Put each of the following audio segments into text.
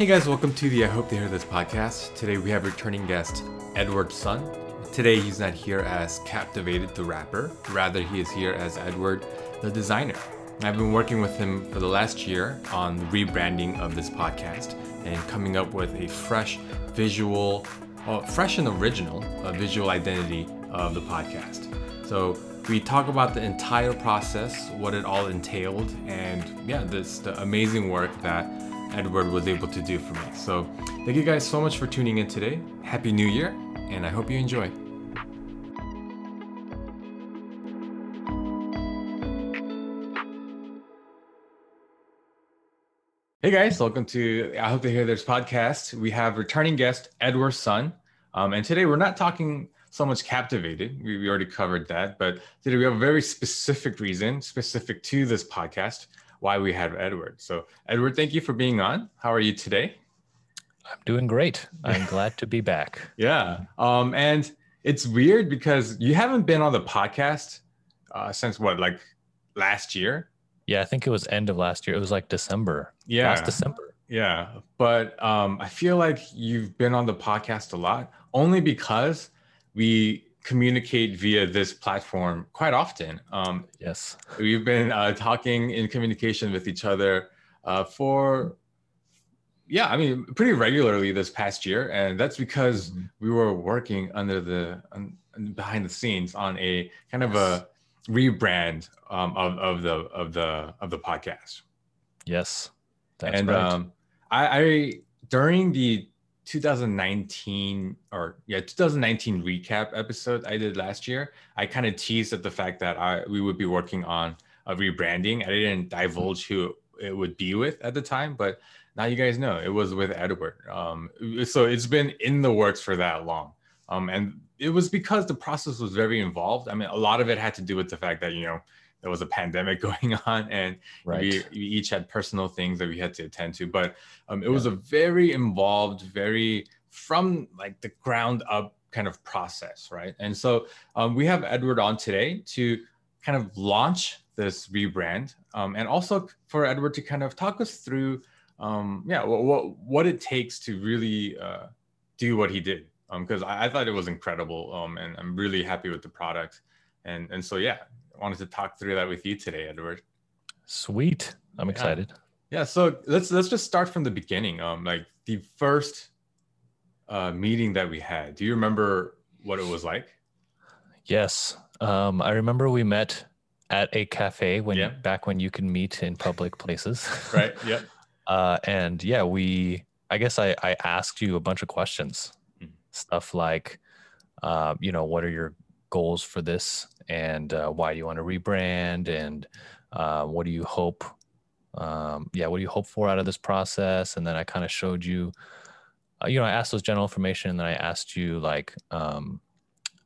Hey guys, welcome to the I Hope They Hear This podcast. Today we have returning guest Edward Sun. Today he's not here as Captivated the rapper, rather, he is here as Edward the designer. I've been working with him for the last year on the rebranding of this podcast and coming up with a fresh visual, well, fresh and original uh, visual identity of the podcast. So we talk about the entire process, what it all entailed, and yeah, this the amazing work that Edward was able to do for me. So thank you guys so much for tuning in today. Happy New Year, and I hope you enjoy. Hey guys, welcome to I Hope They Hear This podcast. We have returning guest Edward Sun. Um, and today we're not talking so much captivated. We, we already covered that, but today we have a very specific reason, specific to this podcast, why we have Edward. So, Edward, thank you for being on. How are you today? I'm doing great. I'm glad to be back. Yeah. Um, and it's weird because you haven't been on the podcast uh, since what, like last year? Yeah, I think it was end of last year. It was like December. Yeah. Last December. Yeah. But um, I feel like you've been on the podcast a lot only because we communicate via this platform quite often. Um, yes. We've been uh, talking in communication with each other uh, for, yeah, I mean, pretty regularly this past year. And that's because mm-hmm. we were working under the, um, behind the scenes on a kind of yes. a rebrand um, of, of the, of the, of the podcast. Yes. That's and right. um, I, I, during the 2019 or yeah 2019 recap episode I did last year, I kind of teased at the fact that I we would be working on a rebranding. I didn't divulge who it would be with at the time, but now you guys know it was with Edward. Um, so it's been in the works for that long. Um, and it was because the process was very involved. I mean, a lot of it had to do with the fact that you know there was a pandemic going on and right. we, we, each had personal things that we had to attend to but um, it yeah. was a very involved very from like the ground up kind of process right and so um, we have edward on today to kind of launch this rebrand um, and also for edward to kind of talk us through um, yeah what, what, what it takes to really uh, do what he did because um, I, I, thought it was incredible um, and i'm really happy with the product and and so yeah wanted to talk through that with you today, Edward. Sweet. I'm yeah. excited. Yeah. So let's let's just start from the beginning. Um, like the first uh, meeting that we had. Do you remember what it was like? Yes. Um, I remember we met at a cafe when yeah. back when you can meet in public places. right. Yep. Uh, and yeah, we. I guess I I asked you a bunch of questions, mm-hmm. stuff like, uh, you know, what are your goals for this and uh, why do you want to rebrand and uh, what do you hope um, yeah what do you hope for out of this process and then i kind of showed you uh, you know i asked those general information and then i asked you like um,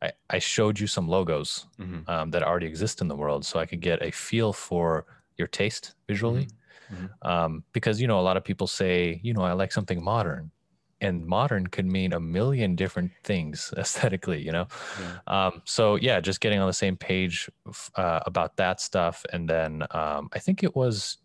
I, I showed you some logos mm-hmm. um, that already exist in the world so i could get a feel for your taste visually mm-hmm. Mm-hmm. Um, because you know a lot of people say you know i like something modern and modern could mean a million different things aesthetically you know yeah. Um, so yeah just getting on the same page uh, about that stuff and then um, i think it was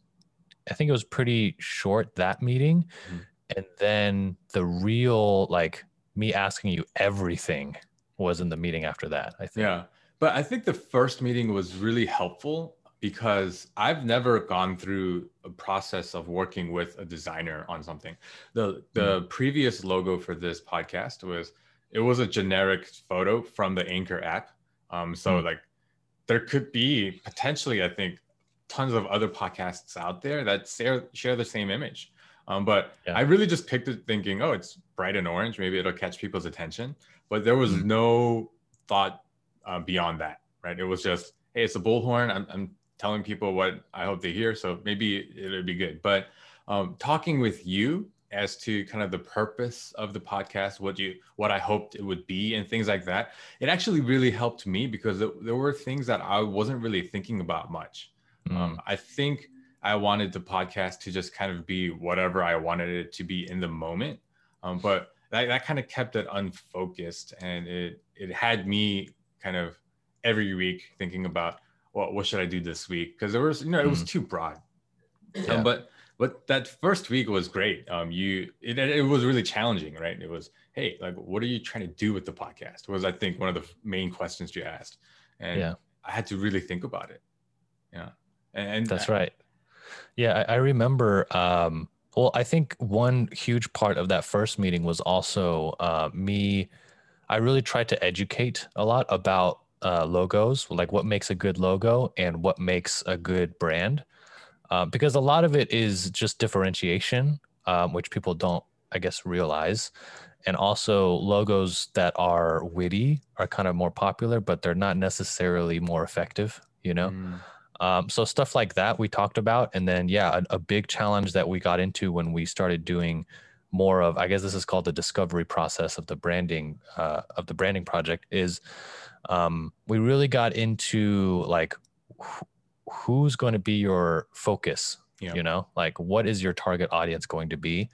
i think it was pretty short that meeting mm-hmm. and then the real like me asking you everything was in the meeting after that i think yeah but i think the first meeting was really helpful because I've never gone through a process of working with a designer on something. The the mm. previous logo for this podcast was it was a generic photo from the Anchor app. Um, so mm. like there could be potentially, I think, tons of other podcasts out there that share share the same image. Um, but yeah. I really just picked it thinking, oh, it's bright and orange. Maybe it'll catch people's attention. But there was mm. no thought uh, beyond that, right? It was just, hey, it's a bullhorn. I'm, I'm telling people what I hope they hear. So maybe it'll be good. But um, talking with you as to kind of the purpose of the podcast, what you what I hoped it would be, and things like that, it actually really helped me because it, there were things that I wasn't really thinking about much. Mm. Um, I think I wanted the podcast to just kind of be whatever I wanted it to be in the moment, um, but that, that kind of kept it unfocused, and it it had me kind of every week thinking about what what should I do this week? Because there was you know it was mm. too broad. Yeah. Um, but but that first week was great. Um, you it, it was really challenging, right? It was, hey, like, what are you trying to do with the podcast? Was I think one of the main questions you asked, and yeah. I had to really think about it. Yeah, and, and that's I, right. Yeah, I, I remember. Um, well, I think one huge part of that first meeting was also uh, me. I really tried to educate a lot about uh, logos, like what makes a good logo and what makes a good brand uh, because a lot of it is just differentiation, um, which people don't, I guess, realize. And also, logos that are witty are kind of more popular, but they're not necessarily more effective, you know? Mm. Um, so, stuff like that we talked about. And then, yeah, a, a big challenge that we got into when we started doing more of i guess this is called the discovery process of the branding uh, of the branding project is um, we really got into like who's going to be your focus yeah. you know like what is your target audience going to be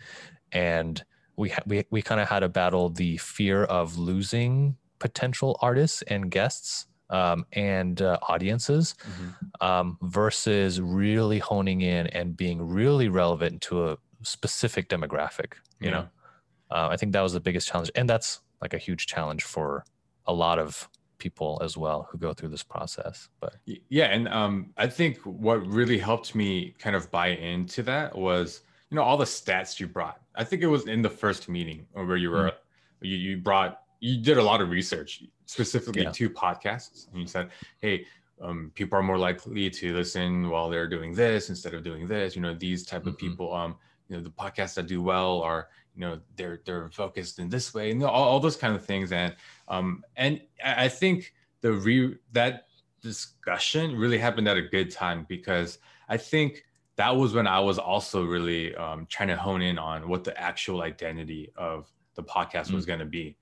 and we ha- we, we kind of had to battle the fear of losing potential artists and guests um, and uh, audiences mm-hmm. um, versus really honing in and being really relevant to a specific demographic you yeah. know uh, i think that was the biggest challenge and that's like a huge challenge for a lot of people as well who go through this process but yeah and um, i think what really helped me kind of buy into that was you know all the stats you brought i think it was in the first meeting where you were mm-hmm. you, you brought you did a lot of research specifically yeah. to podcasts and you said hey um, people are more likely to listen while they're doing this instead of doing this you know these type mm-hmm. of people um you know the podcasts that do well are you know they're they're focused in this way and all, all those kind of things and um and i think the re that discussion really happened at a good time because i think that was when i was also really um, trying to hone in on what the actual identity of the podcast mm-hmm. was mm. going to be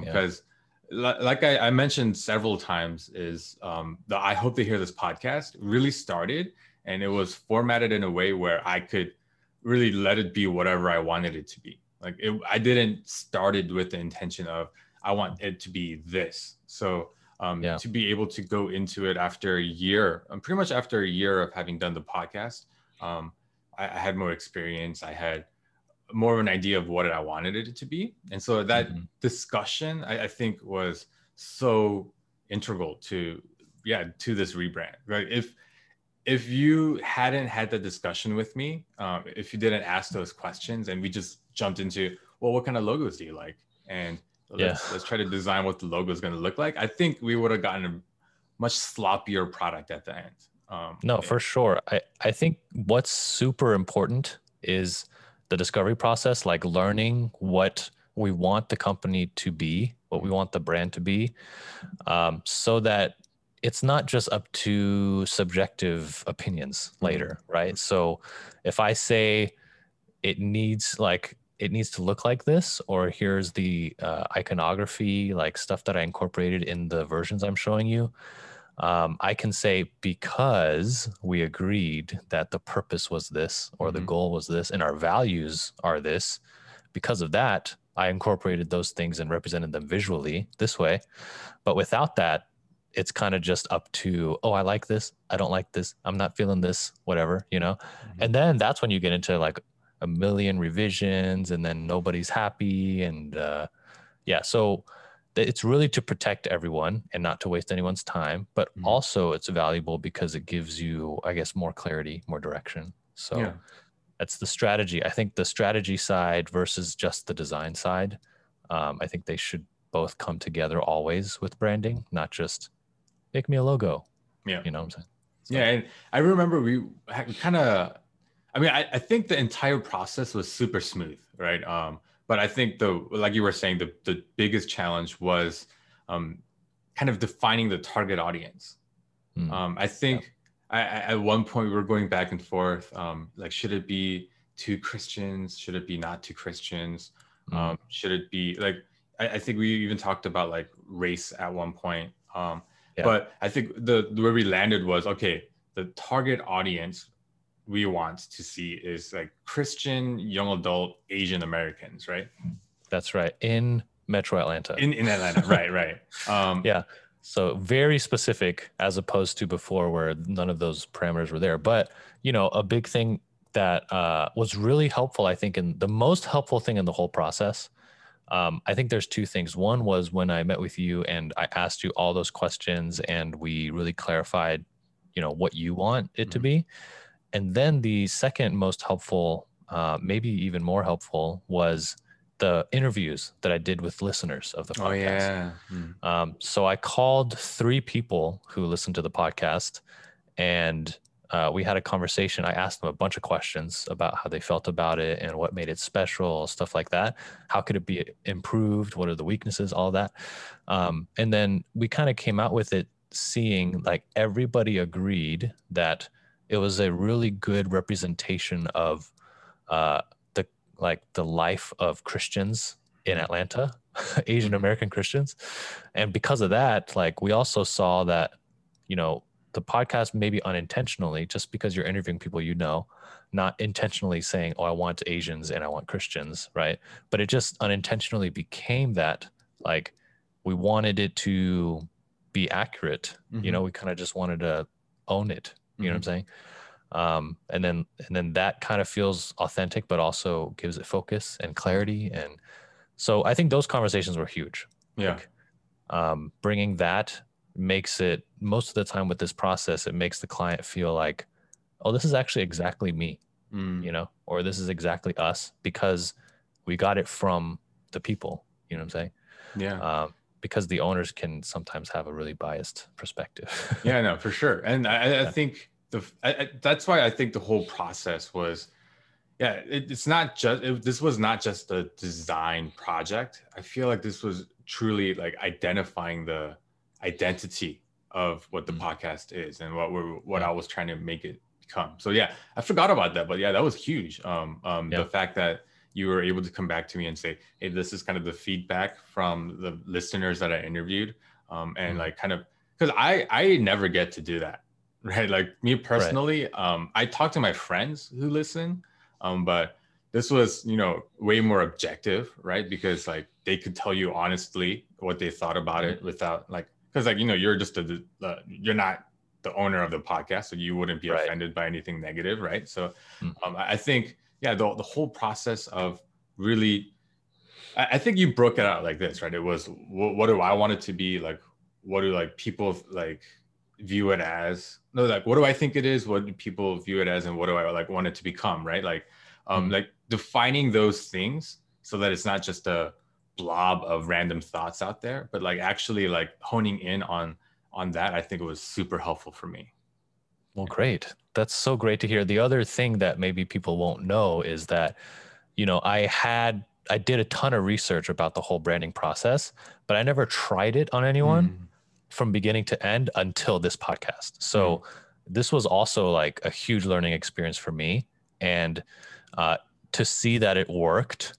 because um, yeah. like I, I, mentioned several times is um, the i hope they hear this podcast really started and it was formatted in a way where i could really let it be whatever i wanted it to be like it, I didn't started with the intention of I want it to be this. So um, yeah. to be able to go into it after a year, um, pretty much after a year of having done the podcast, um, I, I, had more experience. I had more of an idea of what I wanted it to be, and so that mm-hmm. discussion I, I, think was so integral to yeah to this rebrand. Right? If if you hadn't had the discussion with me, um, if you didn't ask those questions, and we just jumped into, well, what kind of logos do you like? And let's, yeah. let's try to design what the logo is going to look like. I think we would have gotten a much sloppier product at the end. Um, no, for sure. I, I think what's super important is the discovery process, like learning what we want the company to be, what we want the brand to be, um, so that it's not just up to subjective opinions mm-hmm. later, right? So if I say it needs like it needs to look like this or here's the uh, iconography like stuff that i incorporated in the versions i'm showing you um, i can say because we agreed that the purpose was this or mm-hmm. the goal was this and our values are this because of that i incorporated those things and represented them visually this way but without that it's kind of just up to oh i like this i don't like this i'm not feeling this whatever you know mm-hmm. and then that's when you get into like a million revisions and then nobody's happy and uh, yeah so it's really to protect everyone and not to waste anyone's time but mm-hmm. also it's valuable because it gives you i guess more clarity more direction so yeah. that's the strategy i think the strategy side versus just the design side um, i think they should both come together always with branding not just make me a logo yeah you know what i'm saying so. yeah and i remember we kind of I mean, I, I think the entire process was super smooth, right? Um, but I think the like you were saying, the the biggest challenge was um, kind of defining the target audience. Mm. Um, I think yeah. I, at one point we were going back and forth. Um, like, should it be to Christians? Should it be not to Christians? Mm. Um, should it be like? I, I, think we even talked about like race at one point. Um, yeah. But I think the where we landed was okay. The target audience we want to see is like Christian young adult Asian Americans, right? That's right. In Metro Atlanta. In in Atlanta, right, right. Um, yeah. So very specific as opposed to before where none of those parameters were there. But you know, a big thing that uh, was really helpful, I think, and the most helpful thing in the whole process. Um, I think there's two things. One was when I met with you and I asked you all those questions, and we really clarified, you know, what you want it mm-hmm. to be. And then the second most helpful, uh, maybe even more helpful, was the interviews that I did with listeners of the oh, podcast. Oh yeah. Mm. Um, so I called three people who listened to the podcast, and uh, we had a conversation. I asked them a bunch of questions about how they felt about it and what made it special, stuff like that. How could it be improved? What are the weaknesses? All that. Um, and then we kind of came out with it, seeing like everybody agreed that it was a really good representation of uh, the like the life of Christians in Atlanta, Asian. American Christians, and because of that, like we also saw that you know the podcast maybe unintentionally just because you're interviewing people you know not intentionally saying oh i want asians and i want christians right but it just unintentionally became that like we wanted it to be accurate mm-hmm. you know we kind of just wanted to own it you mm-hmm. know what i'm mm-hmm. saying um, and then and then that kind of feels authentic but also gives it focus and clarity and so i think those conversations were huge yeah like, um, bringing that makes it most of the time with this process it makes the client feel like oh this is actually exactly me mm. you know or this is exactly us because we got it from the people you know what i'm saying? Yeah. Um, because the owners can sometimes have a really biased perspective. Yeah no for sure. And i, I think the I, that's why i think the whole process was yeah it, it's not just it, this was not just a design project. I feel like this was truly like identifying the identity of what the mm-hmm. podcast is and what we're what I was trying to make it become. So yeah, I forgot about that, but yeah, that was huge. Um, um, yeah. the fact that you were able to come back to me and say, "Hey, this is kind of the feedback from the listeners that I interviewed," um, and mm-hmm. like kind of because I I never get to do that, right? Like me personally, right. um, I talk to my friends who listen, um, but this was you know way more objective, right? Because like they could tell you honestly what they thought about mm-hmm. it without like because like you know you're just a uh, you're not the owner of the podcast so you wouldn't be right. offended by anything negative right? So mm. um, i think yeah the, the whole process of really I, I, think you broke it out like this right? It was what, what do i want it to be? Like what do like people like view it as? No like what do i think it is? What do people view it as? And what do i like want it to become right? Like um mm. like defining those things so that it's not just a blob of random thoughts out there but like actually like honing in on on that i think it was super helpful for me. Well great. That's so great to hear. The other thing that maybe people won't know is that you know i had i did a ton of research about the whole branding process but i never tried it on anyone mm. from beginning to end until this podcast. So mm. this was also like a huge learning experience for me. And uh, to see that it worked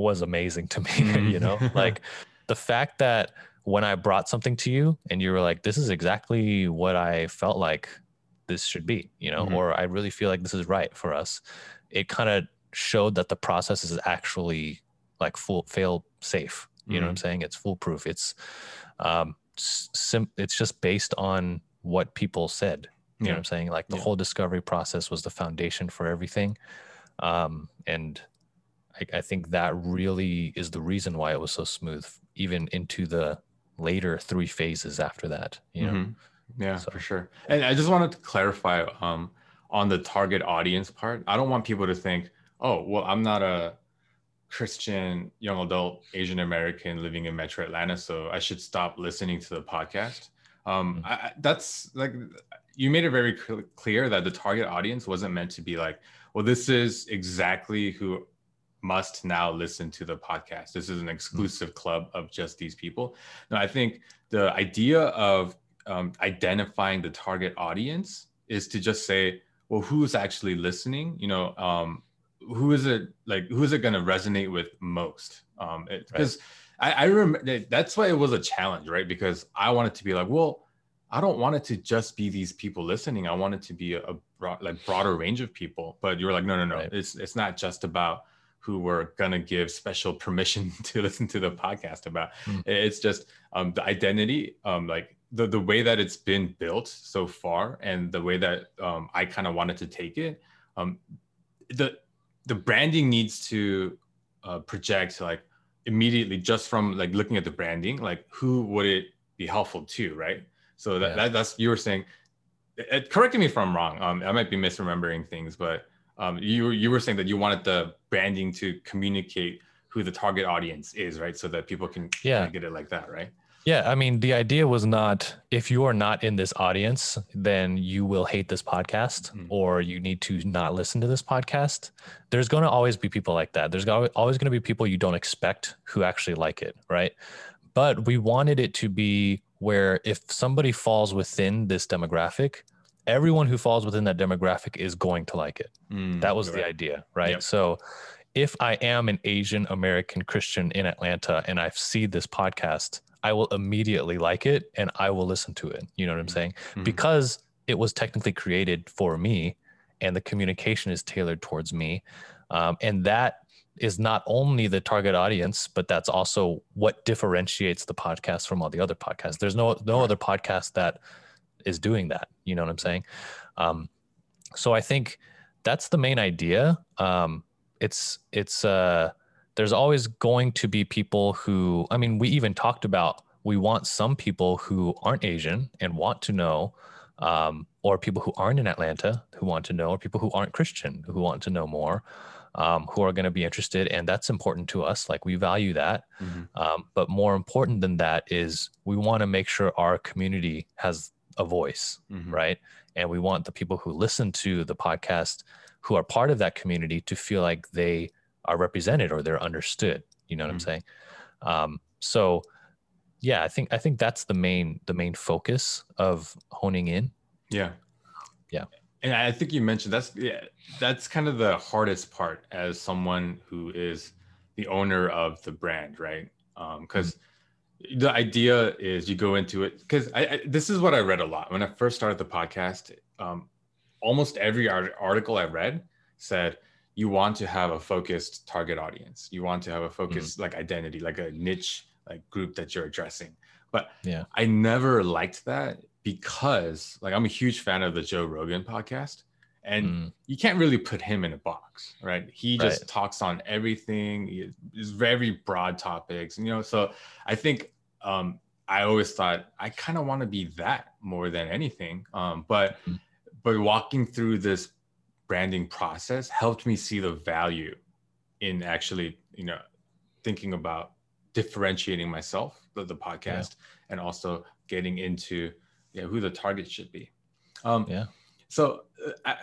was amazing to me, you know? Like the fact that when I brought something to you and you were like, this is exactly what I felt like this should be, you know, mm-hmm. or I really feel like this is right for us. It kind of showed that the process is actually like full fail safe. You mm-hmm. know what I'm mm-hmm. saying? It's foolproof. It's um sim- it's just based on what people said. You yeah. know what I'm saying? Like the yeah. whole discovery process was the foundation for everything. Um, and I, I think that really is the reason why it was so smooth, even into the later three phases after that. You know. Mm-hmm. Yeah, so. for sure. And I just wanted to clarify um, on the target audience part. I don't want people to think, oh, well, I'm not a Christian young adult Asian American living in Metro Atlanta, so I should stop listening to the podcast. Um, mm-hmm. I, that's like you made it very clear that the target audience wasn't meant to be like, well, this is exactly who must now listen to the podcast. This is an exclusive club of just these people. Now, I think the idea of um, identifying the target audience is to just say, well, who's actually listening? You know, um, who is it like? Who is it going to resonate with most? Because um, right. I, I remember that's why it was a challenge, right? Because I wanted to be like, well, I don't want it to just be these people listening. I want it to be a, a broad, like broader range of people. But you're like, no, no, no. Right. It's it's not just about who we're going to give special permission to listen to the podcast about. Mm. It's just um, the identity, um, like the, the way that it's been built so far and the way that um, I kind of wanted to take it. Um, the the branding needs to uh, project like immediately just from like looking at the branding, like who would it be helpful to, right? So that, yeah. that that's you were saying. It, correct me if I'm wrong. Um, I might be misremembering things, but um, you you were saying that you wanted the branding to communicate who the target audience is, right? So that people can yeah. get it like that, right? Yeah, I mean, the idea was not if you are not in this audience, then you will hate this podcast mm. or you need to not listen to this podcast. There's going to always be people like that. There's always going to be people you don't expect who actually like it, right? But we wanted it to be where if somebody falls within this demographic, everyone who falls within that demographic is going to like it. Mm, that was right. the idea, right? Yep. So if I am an Asian American Christian in Atlanta and I see this podcast, I will immediately like it and I will listen to it. You know what I'm mm-hmm. saying? Mm-hmm. Because it was technically created for me and the communication is tailored towards me. Um, and that is not only the target audience, but that's also what differentiates the podcast from all the other podcasts. There's no no other podcast that is doing that. You know what I'm saying? Um, so I think that's the main idea. Um, it's it's uh, there's always going to be people who, I mean, we even talked about we want some people who aren't Asian and want to know, um, or people who aren't in Atlanta who want to know, or people who aren't Christian who want to know more, um, who are going to be interested. And that's important to us. Like we value that. Mm-hmm. Um, but more important than that is we want to make sure our community has a voice, mm-hmm. right? And we want the people who listen to the podcast who are part of that community to feel like they are represented or they're understood. You know what mm-hmm. I'm saying? Um, so yeah, I think I think that's the main the main focus of honing in. Yeah. Yeah. And I think you mentioned that's yeah, that's kind of the hardest part as someone who is the owner of the brand, right? Because um, the idea is you go into it because I, I, this is what I read a lot when I first started the podcast. Um, almost every art- article I read said you want to have a focused target audience. You want to have a focused mm-hmm. like identity, like a niche like group that you're addressing. But yeah, I never liked that because like I'm a huge fan of the Joe Rogan podcast. And mm. you can't really put him in a box, right? He just talks on everything. It's very broad topics, you know. So I think um, I always thought I kind of want to be that more than anything. Um, but mm. but walking through this branding process helped me see the value in actually, you know, thinking about differentiating myself, the, the podcast, yeah. and also getting into yeah, who the target should be. Um, yeah. So uh, I,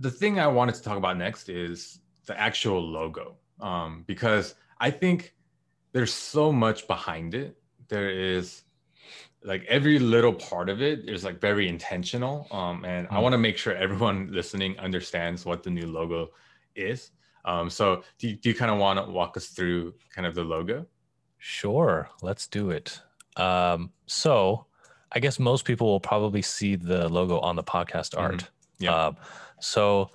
the thing I wanted to talk about next is the actual logo, um, because I think there's so much behind it. There is like every little part of it is like very intentional um, and mm-hmm. i want to make sure everyone listening understands what the new logo is um, so do you, do you kind of want to walk us through kind of the logo sure let's do it um, so i guess most people will probably see the logo on the podcast mm-hmm. art mm-hmm. yeah uh, so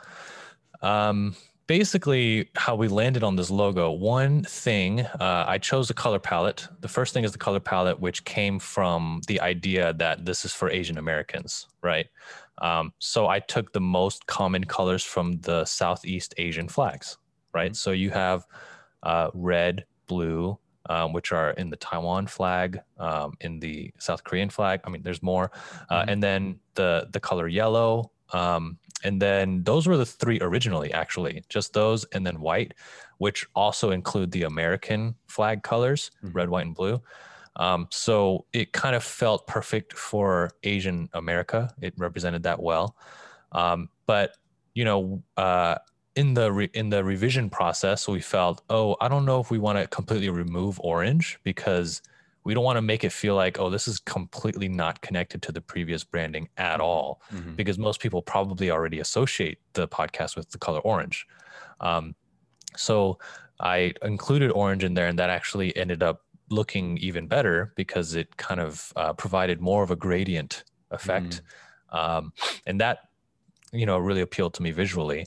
um, basically how we landed on this logo one thing uh, i chose the color palette the first thing is the color palette which came from the idea that this is for asian americans right um, so i took the most common colors from the southeast asian flags right mm-hmm. so you have uh, red blue um, which are in the Taiwan flag, um, in the South Korean flag. I mean, there's more, uh, mm-hmm. and then the the color yellow, um, and then those were the three originally, actually, just those and then white, which also include the American flag colors, mm-hmm. red, white, and blue. Um, so it kind of felt perfect for Asian America. It represented that well. Um, but you know, uh, in the re- in the revision process, we felt, oh, I don't know if we want to completely remove orange because we don't want to make it feel like oh this is completely not connected to the previous branding at mm-hmm. all mm-hmm. because most people probably already associate the podcast with the color orange um, so i included orange in there and that actually ended up looking even better because it kind of uh, provided more of a gradient effect mm. um, and that you know really appealed to me visually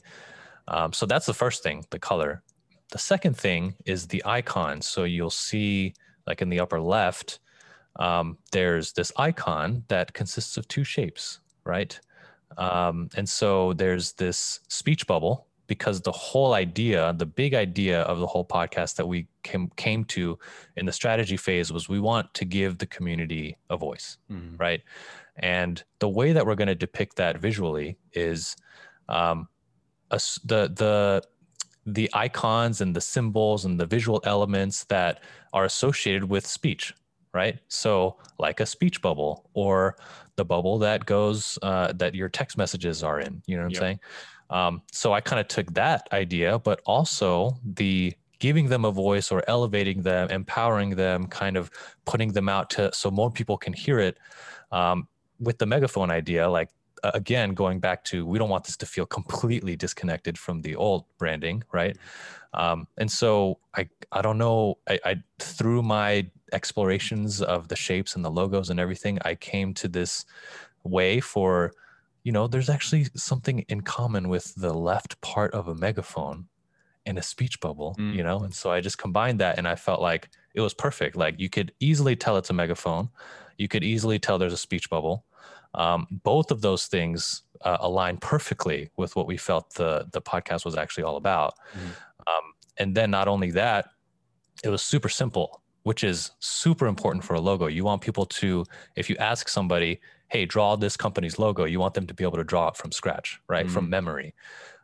um, so that's the first thing the color the second thing is the icon so you'll see like in the upper left, um, there's this icon that consists of two shapes, right? Um, and so there's this speech bubble because the whole idea, the big idea of the whole podcast that we came came to in the strategy phase was we want to give the community a voice, mm-hmm. right? And the way that we're going to depict that visually is um, a, the the the icons and the symbols and the visual elements that are associated with speech, right? So, like a speech bubble or the bubble that goes uh, that your text messages are in. You know what I'm yep. saying? Um, so I kind of took that idea, but also the giving them a voice or elevating them, empowering them, kind of putting them out to so more people can hear it. Um, with the megaphone idea, like again, going back to we don't want this to feel completely disconnected from the old branding, right? Um, and so I I don't know I, I through my explorations of the shapes and the logos and everything, I came to this way for you know there's actually something in common with the left part of a megaphone and a speech bubble mm. you know? And so i just combined that and i felt like it was perfect. Like you could easily tell it's a megaphone. You could easily tell there's a speech bubble um, both of those things uh, align perfectly with what we felt the the podcast was actually all about. Mm-hmm. Um, and then not only that, it was super simple, which is super important for a logo. You want people to, if you ask somebody, "Hey, draw this company's logo," you want them to be able to draw it from scratch, right, mm-hmm. from memory.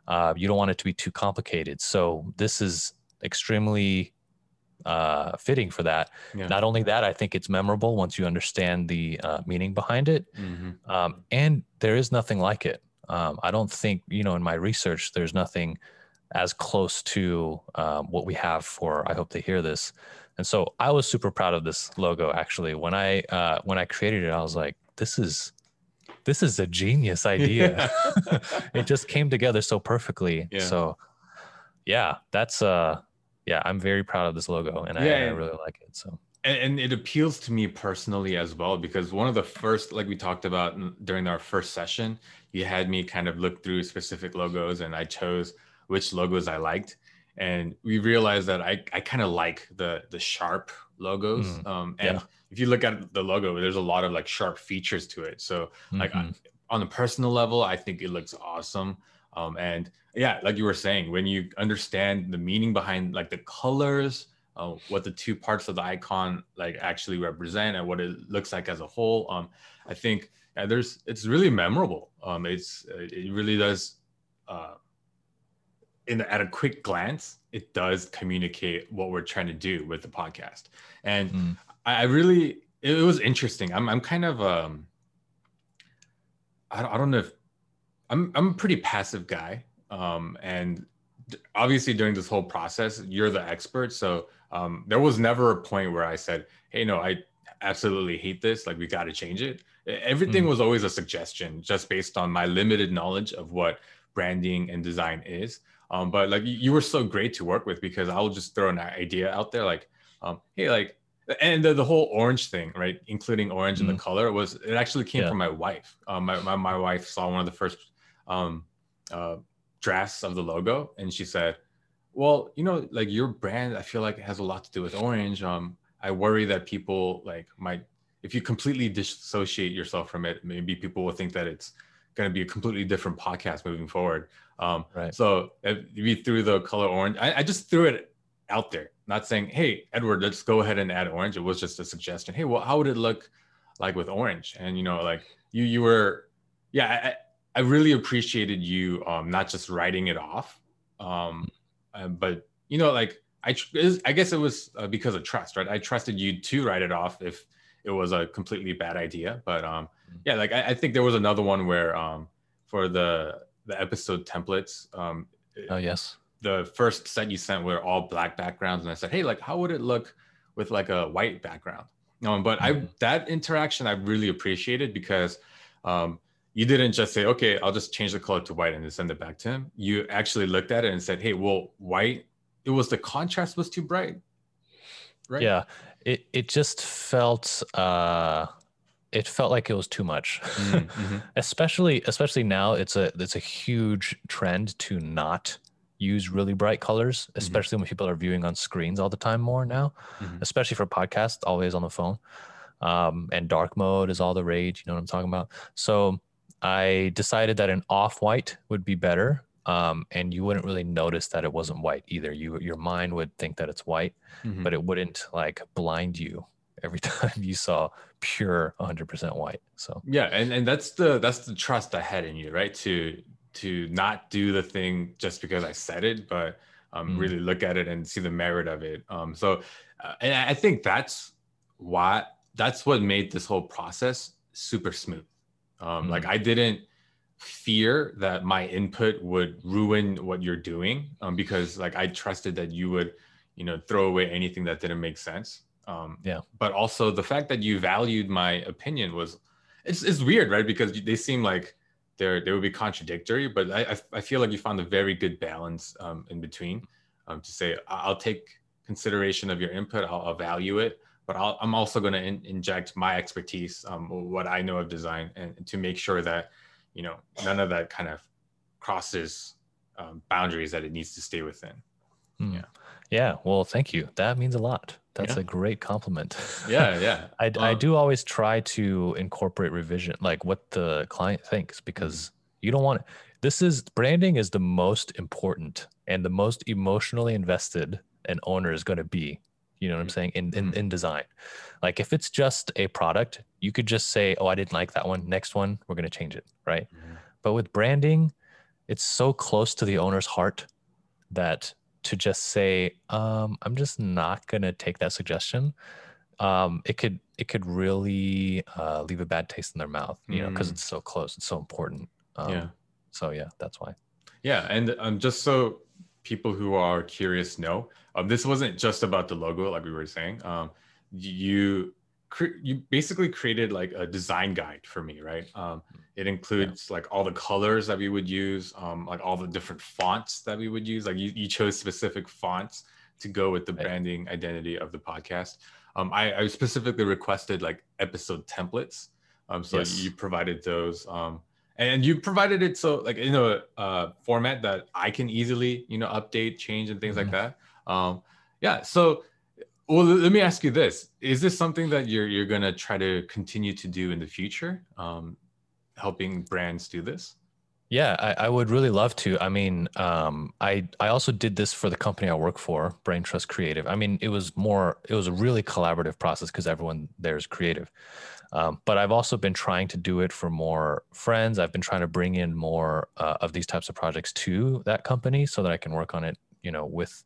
Uh, you don't want it to be too complicated. So this is extremely uh, fitting for that. Yeah. Not only that, I think it's memorable once you understand the uh, meaning behind it, mm-hmm. um, and there is nothing like it. Um, I don't think you know in my research there's nothing as close to um, what we have for. I hope they hear this, and so I was super proud of this logo. Actually, when I uh, when I created it, I was like, this is this is a genius idea. Yeah. it just came together so perfectly. Yeah. So yeah, that's uh yeah, I'm very proud of this logo and, yeah, I, I, really like it. So and, and, it appeals to me personally as well because one of the first, like we talked about during our first session, you had me kind of look through specific logos and I chose which logos I liked. And we realized that I, I kind of like the the sharp logos. Mm, um, and yeah. if you look at the logo, there's a lot of like sharp features to it. So like mm-hmm. on a personal level, I think it looks awesome. Um, and yeah, like you were saying, when you understand the meaning behind like the colors, uh, what the two parts of the icon like actually represent and what it looks like as a whole, um, I think yeah, there's it's really memorable. Um, it's it really does. Uh, in the, at a quick glance, it does communicate what we're trying to do with the podcast, and mm. I, I really it, was interesting. I'm I'm kind of um I I don't know if I'm I'm a pretty passive guy, um, and obviously during this whole process, you're the expert. So um, there was never a point where I said, "Hey, no, I absolutely hate this. Like we got to change it." Everything mm. was always a suggestion, just based on my limited knowledge of what branding and design is. Um, but like you were so great to work with because I'll just throw an idea out there, like, um, "Hey, like." And the, the whole orange thing, right? Including orange mm. in the color was it actually came yeah. from my wife. Um, my, my, my wife saw one of the first um, uh, drafts of the logo, and she said, "Well, you know, like your brand, I feel like it has a lot to do with orange. Um, I worry that people like might, if you completely dissociate yourself from it, maybe people will think that it's going to be a completely different podcast moving forward. Um, right. So if we threw the color orange, I, I just threw it out there, not saying, "Hey, Edward, let's go ahead and add orange." It was just a suggestion. Hey, well, how would it look like with orange? And you know, like you, you were, yeah. I really appreciated you um, not just writing it off, um, uh, but you know, like I, I guess it was uh, because of trust, right? I trusted you to write it off if it was a completely bad idea. But um, mm-hmm. yeah, like I, I, think there was another one where um, for the the episode templates. Um, oh yes. The first set you sent were all black backgrounds, and I said, hey, like how would it look with like a white background? Um, but mm-hmm. I that interaction I really appreciated because um, you didn't just say, okay, I'll just change the color to white and then send it back to him. You actually looked at it and said, hey, well, white, it was the contrast was too bright. Right. Yeah. It, it just felt, uh, it felt like it was too much, mm, mm-hmm. especially, especially now it's a, it's a huge trend to not use really bright colors, mm-hmm. especially mm-hmm. when people are viewing on screens all the time more now, mm-hmm. especially for podcasts, always on the phone. Um, and dark mode is all the rage. You know what I'm talking about? So I decided that an off white would be better. um, and you wouldn't really notice that it wasn't white either. You your mind would think that it's white, mm-hmm. but it wouldn't like blind you every time you saw pure 100% white. So yeah, and and that's the that's the trust I had in you, right? To to not do the thing just because I said it, but um, mm-hmm. really look at it and see the merit of it. Um, so, uh, and I think that's why that's what made this whole process super smooth. Um, mm-hmm. Like I didn't fear that my input would ruin what you're doing um, because like I trusted that you would, you know, throw away anything that didn't make sense. Um, yeah. But also the fact that you valued my opinion was, it's, it's weird, right? Because they seem like they're they would be contradictory, but I I feel like you found a very good balance um, in between um, to say I'll take consideration of your input, I'll, I'll value it, but i am also going to in, inject my expertise, um, what I know of design, and to make sure that you know none of that kind of crosses um, boundaries that it needs to stay within. Mm. Yeah. Yeah. Well, thank you. That means a lot. That's yeah. a great compliment. Yeah, yeah. I, um, I do always try to incorporate revision, like what the client thinks, because mm-hmm. you don't want this is branding is the most important and the most emotionally invested an owner is going to be. You know what I'm mm-hmm. saying? In, in mm-hmm. in design. Like if it's just a product, you could just say, Oh, I didn't like that one. Next one, we're gonna change it. Right. Mm-hmm. But with branding, it's so close to the owner's heart that to just say, um, I'm just not gonna take that suggestion, um, it could it could really uh, leave a bad taste in their mouth, you know, because mm. it's so close, it's so important. Um, yeah. So yeah, that's why. Yeah, and um, just so people who are curious know, um, this wasn't just about the logo, like we were saying. Um, you cre- you basically created like a design guide for me, right? Um, it includes yeah. like all the colors that we would use, um, like all the different fonts that we would use. Like you, you chose specific fonts to go with the right. branding identity of the podcast. Um, I, I, specifically requested like episode templates. Um, so yes. you provided those. And you provided it so like in a uh, format that I can easily, you know, update, change, and things mm-hmm. like that. Um, yeah. So well, let me ask you this: Is this something that you're you're gonna try to continue to do in the future, um, helping brands do this? Yeah, I, I, would really love to. I mean, um, I I also did this for the company I work for, Brain Trust Creative. I mean, it was more, it was a really collaborative process because everyone there is creative. Um, but I've also been trying to do it for more friends. I've been trying to bring in more uh, of these types of projects to that company so that I can work on it, you know, with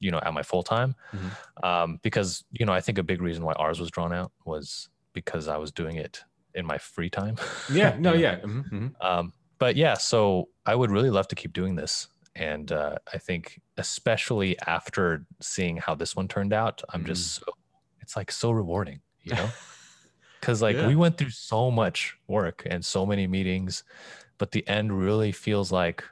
you know at my full time mm-hmm. um, because you know i think a big reason why ours was drawn out was because i was doing it in my free time yeah no yeah mm-hmm, mm-hmm. Um, but yeah so i would really love to keep doing this and uh, i think especially after seeing how this one turned out i'm just mm. so it's like so rewarding you know because like yeah. we went through so much work and so many meetings but the end really feels like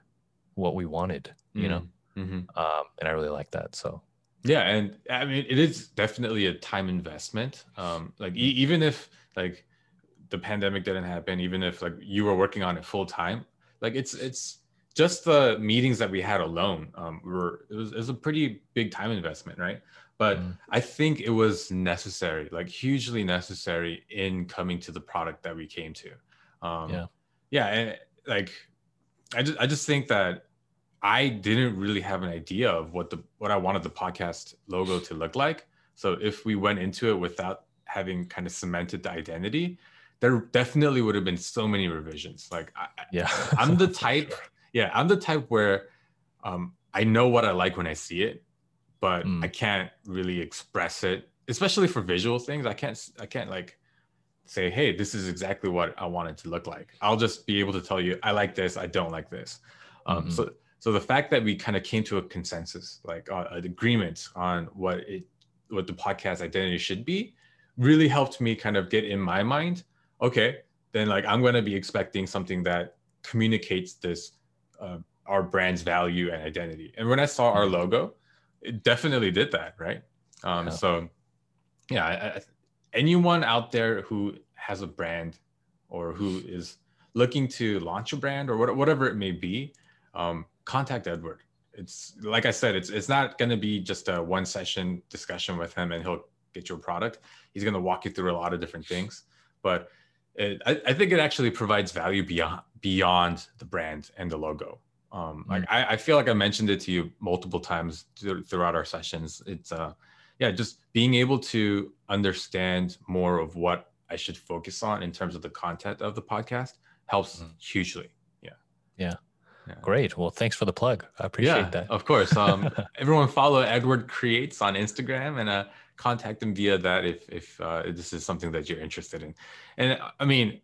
what we wanted you know mm. Mm-hmm. Um, and I really like that. So yeah, and I mean it is definitely a time investment. Um, like e- even if like the pandemic didn't happen, even if like you were working on it full time, like it's it's just the meetings that we had alone um, were it was, it was a pretty big time investment, right? But mm. I think it was necessary, like hugely necessary in coming to the product that we came to. Um, yeah, yeah, and like I just I just think that I didn't really have an idea of what the what I wanted the podcast logo to look like. So if we went into it without having kind of cemented the identity, there definitely would have been so many revisions. Like I, yeah, I'm the type. Yeah, I'm the type where um, I know what I like when I see it, but mm. I can't really express it, especially for visual things. I can't. I can't like say, hey, this is exactly what I want it to look like. I'll just be able to tell you, I like this, I don't like this. Um, mm-hmm. So so the fact that we kind of came to a consensus, like uh, an agreement on what it, what the podcast identity should be, really helped me kind of get in my mind. Okay, then like I'm going to be expecting something that communicates this uh, our brand's value and identity. And when I saw our mm-hmm. logo, it definitely did that, right? Um, yeah. So, yeah, I, I, anyone out there who has a brand or who is looking to launch a brand or what, whatever it may be, um, contact Edward. It's like I said, it's it's not going to be just a one session discussion with him and he'll get your product. He's going to walk you through a lot of different things, but it, I, I, think it actually provides value beyond beyond the brand and the logo. Um, mm. like I, I feel like I mentioned it to you multiple times th- throughout our sessions. It's uh, yeah, just being able to understand more of what I should focus on in terms of the content of the podcast helps mm. hugely. Yeah. Yeah. Yeah. Great. Well, thanks for the plug. I appreciate yeah, that. Of course. Um, everyone follow Edward Creates on Instagram and uh, contact them via that if if uh, this is something that you're interested in. And I mean,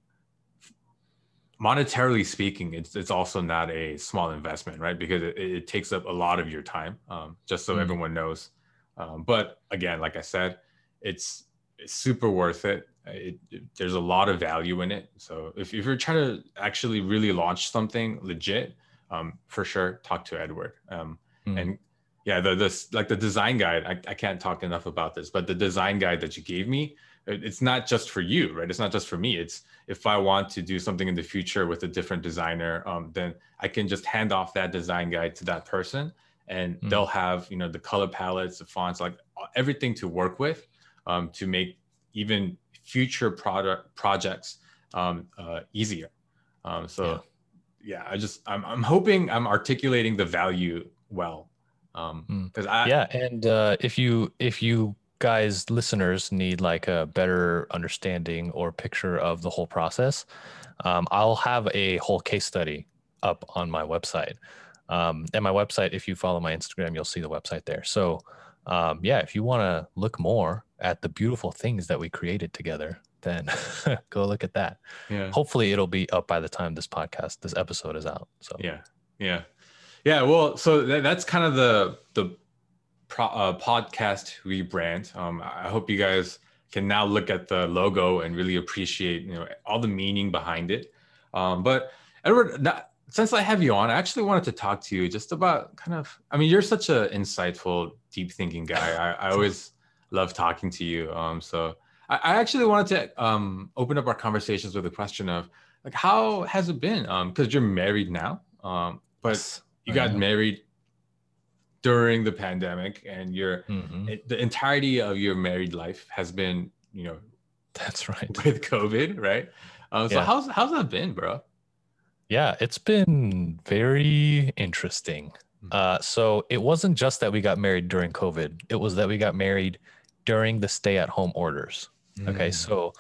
monetarily speaking, it's it's also not a small investment, right? Because it, it takes up a lot of your time. Um, just so mm. everyone knows. Um, but again, like I said, it's, it's super worth it. It, it. There's a lot of value in it. So if, if you're trying to actually really launch something legit, um, for sure, talk to Edward. Um, mm. And yeah, the this like the design guide. I, I can't talk enough about this, but the design guide that you gave me, it's not just for you, right? It's not just for me. It's if I want to do something in the future with a different designer, um, then I can just hand off that design guide to that person, and mm. they'll have you know the color palettes, the fonts, like everything to work with um, to make even future product projects um, uh, easier. Um, so yeah. yeah, I just I'm I'm hoping I'm articulating the value well um because mm. I yeah and uh, if you if you guys listeners need like a better understanding or picture of the whole process um, i'll have a whole case study up on my website. Um, and my website if you follow my instagram you'll see the website there. So um, yeah if you want to look more at the beautiful things that we created together then go look at that. Yeah. Hopefully it'll be up by the time this podcast this episode is out so. Yeah. Yeah yeah well so that's kind of the the pro, uh, podcast rebrand. Um, I hope you guys can now look at the logo and really appreciate you know all the meaning behind it. Um, but Edward, since I have you on, I actually wanted to talk to you just about kind of. I mean, you're such an insightful, deep thinking guy. I, I always love talking to you. Um, so I, I actually wanted to um, open up our conversations with a question of like, how has it been? Because um, you're married now, um, but you got married during the pandemic and your mm-hmm. it, the entirety of your married life has been you know that's right with covid right um, so yeah. how's how's that been bro yeah it's been very interesting mm-hmm. uh, so it wasn't just that we got married during covid it was that we got married during the stay at home orders mm. okay so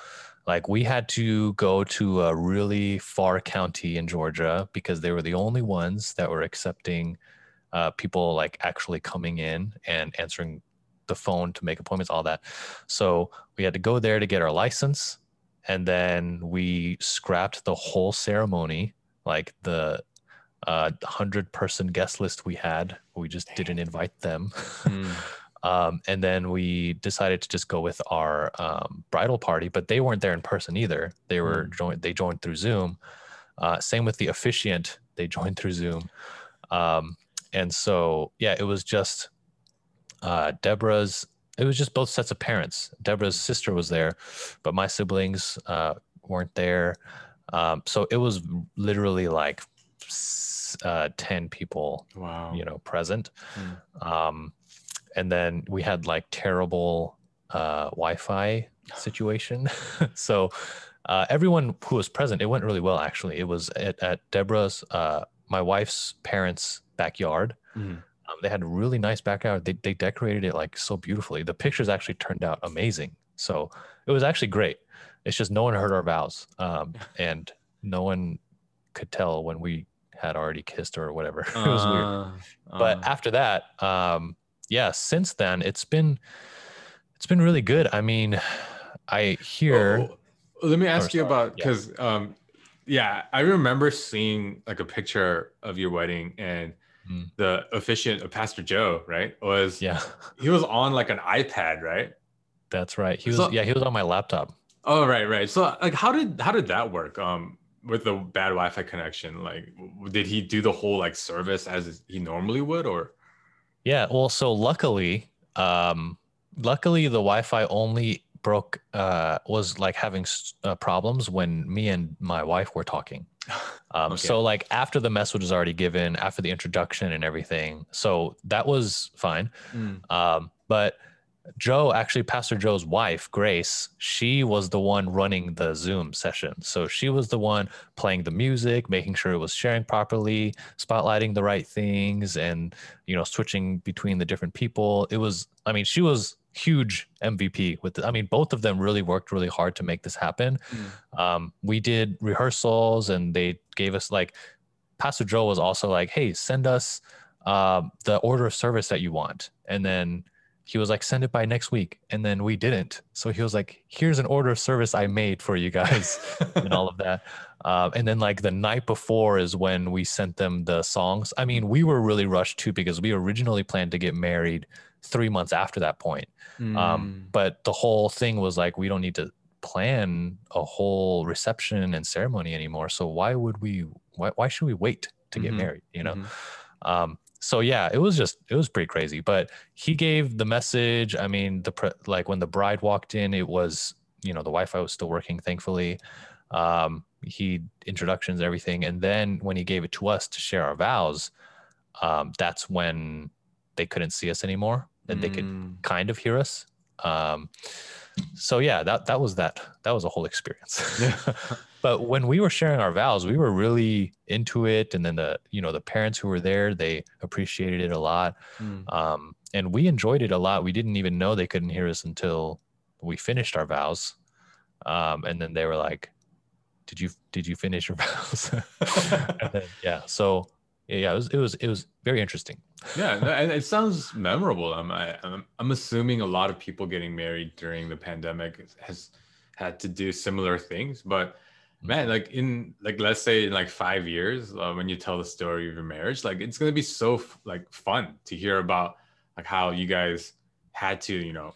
like we had to go to a really far county in georgia because they were the only ones that were accepting uh, people like actually coming in and answering the phone to make appointments, all that. So we had to go there to get our license. And then we scrapped the whole ceremony, like the uh, 100 person guest list we had. We just didn't invite them. Mm. um, and then we decided to just go with our um, bridal party, but they weren't there in person either. They were mm. joined, they joined through Zoom. Uh, same with the officiant, they joined through Zoom. Um, and so yeah it was just uh, deborah's it was just both sets of parents deborah's sister was there but my siblings uh, weren't there um, so it was literally like uh, 10 people wow you know present mm. um, and then we had like terrible uh, wi-fi situation so uh, everyone who was present it went really well actually it was at, at deborah's uh, my wife's parents backyard. Mm-hmm. Um, they had a really nice backyard. They, they decorated it like so beautifully. The pictures actually turned out amazing. So it was actually great. It's just no one heard our vows, um, and no one could tell when we had already kissed or whatever. it was uh, weird. Uh, but after that, um, yeah, since then it's been it's been really good. I mean, I hear. Oh, let me ask you about because yeah. um, yeah, I remember seeing like a picture of your wedding and mm. the officiant, Pastor Joe, right? Was yeah, he was on like an iPad, right? That's right. He was so, yeah, he was on my laptop. Oh right, right. So like, how did how did that work? Um, with the bad Wi-Fi connection, like, did he do the whole like service as he normally would, or? Yeah. Well, so luckily, um, luckily the Wi-Fi only broke uh, was like having uh, problems when me and my wife were talking. Um, okay. So like after the message was already given, after the introduction and everything, so that was fine. Mm. Um, but Joe, actually, Pastor Joe's wife, Grace, she was the one running the Zoom session. So she was the one playing the music, making sure it was sharing properly, spotlighting the right things, and you know, switching between the different people. It was, I mean, she was huge MVP with. The, I mean, both of them really worked really hard to make this happen. Mm. Um, we did rehearsals, and they gave us like, Pastor Joe was also like, "Hey, send us." Uh, the order of service that you want and then he was like, send it by next week. And then we didn't. So he was like, here's an order of service I made for you guys and all of that. Uh, and then like the night before is when we sent them the songs. I mean, we were really rushed too because we originally planned to get married three months after that point. Mm. Um, but the whole thing was like, we don't need to plan a whole reception and ceremony anymore. So why would we, why, why should we wait to get mm-hmm. married? You know? Mm-hmm. Um, so yeah, it was just it was pretty crazy. But he gave the message. I mean, the pre- like when the bride walked in, it was you know the Wi-Fi was still working, thankfully. Um, he introductions everything, and then when he gave it to us to share our vows, um, that's when they couldn't see us anymore, and mm. they could mm. kind of hear us. Um, so yeah, that that was that that was a whole experience. but when we were sharing our vows, we were really into it, and then the you know the parents who were there they appreciated it a lot, mm. um, and we enjoyed it a lot. We didn't even know they couldn't hear us until we finished our vows, um, and then they were like, "Did you did you finish your vows?" then, yeah, so yeah, it was it was it was very interesting. Yeah, and it sounds memorable. I'm I, am i I'm assuming a lot of people getting married during the pandemic has had to do similar things, but man like in like let's say in like five years uh, when you tell the story of your marriage like it's gonna be so like fun to hear about like how you guys had to you know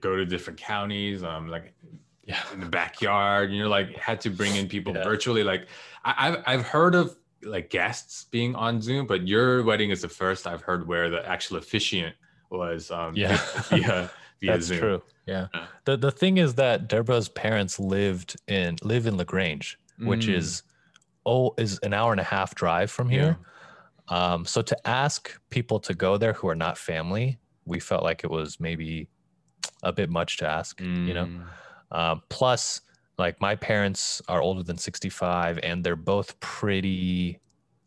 go to different counties um like yeah. in the backyard you know like had to bring in people yeah. virtually like I, I've, I've heard of like guests being on zoom but your wedding is the first i've heard where the actual officiant was um yeah. via that's zoom. true yeah. The the thing is that Deborah's parents lived in live in LaGrange, which mm. is oh is an hour and a half drive from here. Yeah. Um, so to ask people to go there who are not family, we felt like it was maybe a bit much to ask, mm. you know. Mm. Um, plus, like my parents are older than 65 and they're both pretty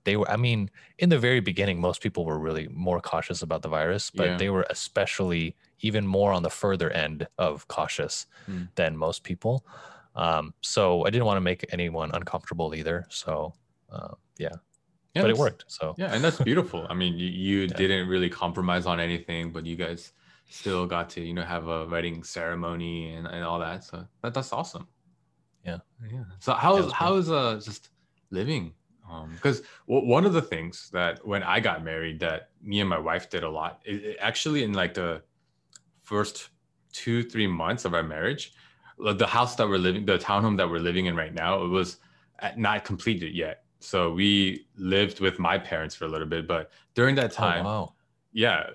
they were i mean in the very beginning most people were really more cautious about the virus but yeah. they were especially even more on the further end of cautious mm. than most people. Um, so i didn't want to make anyone uncomfortable either so uh, yeah. yeah but it worked so. Yeah and that's beautiful. I mean you, you yeah. didn't really compromise on anything but you guys still got to you know have a wedding ceremony and, and all that so that, that's awesome. Yeah. Yeah. So how is how is uh just living? Because um, one of the things that when I got married that me and my wife did a lot, it, it actually in like the first two three months of our marriage, the house that we're living, the townhome that we're living in right now, it was not completed yet. So we lived with my parents for a little bit, but during that oh, time, oh, wow. yeah,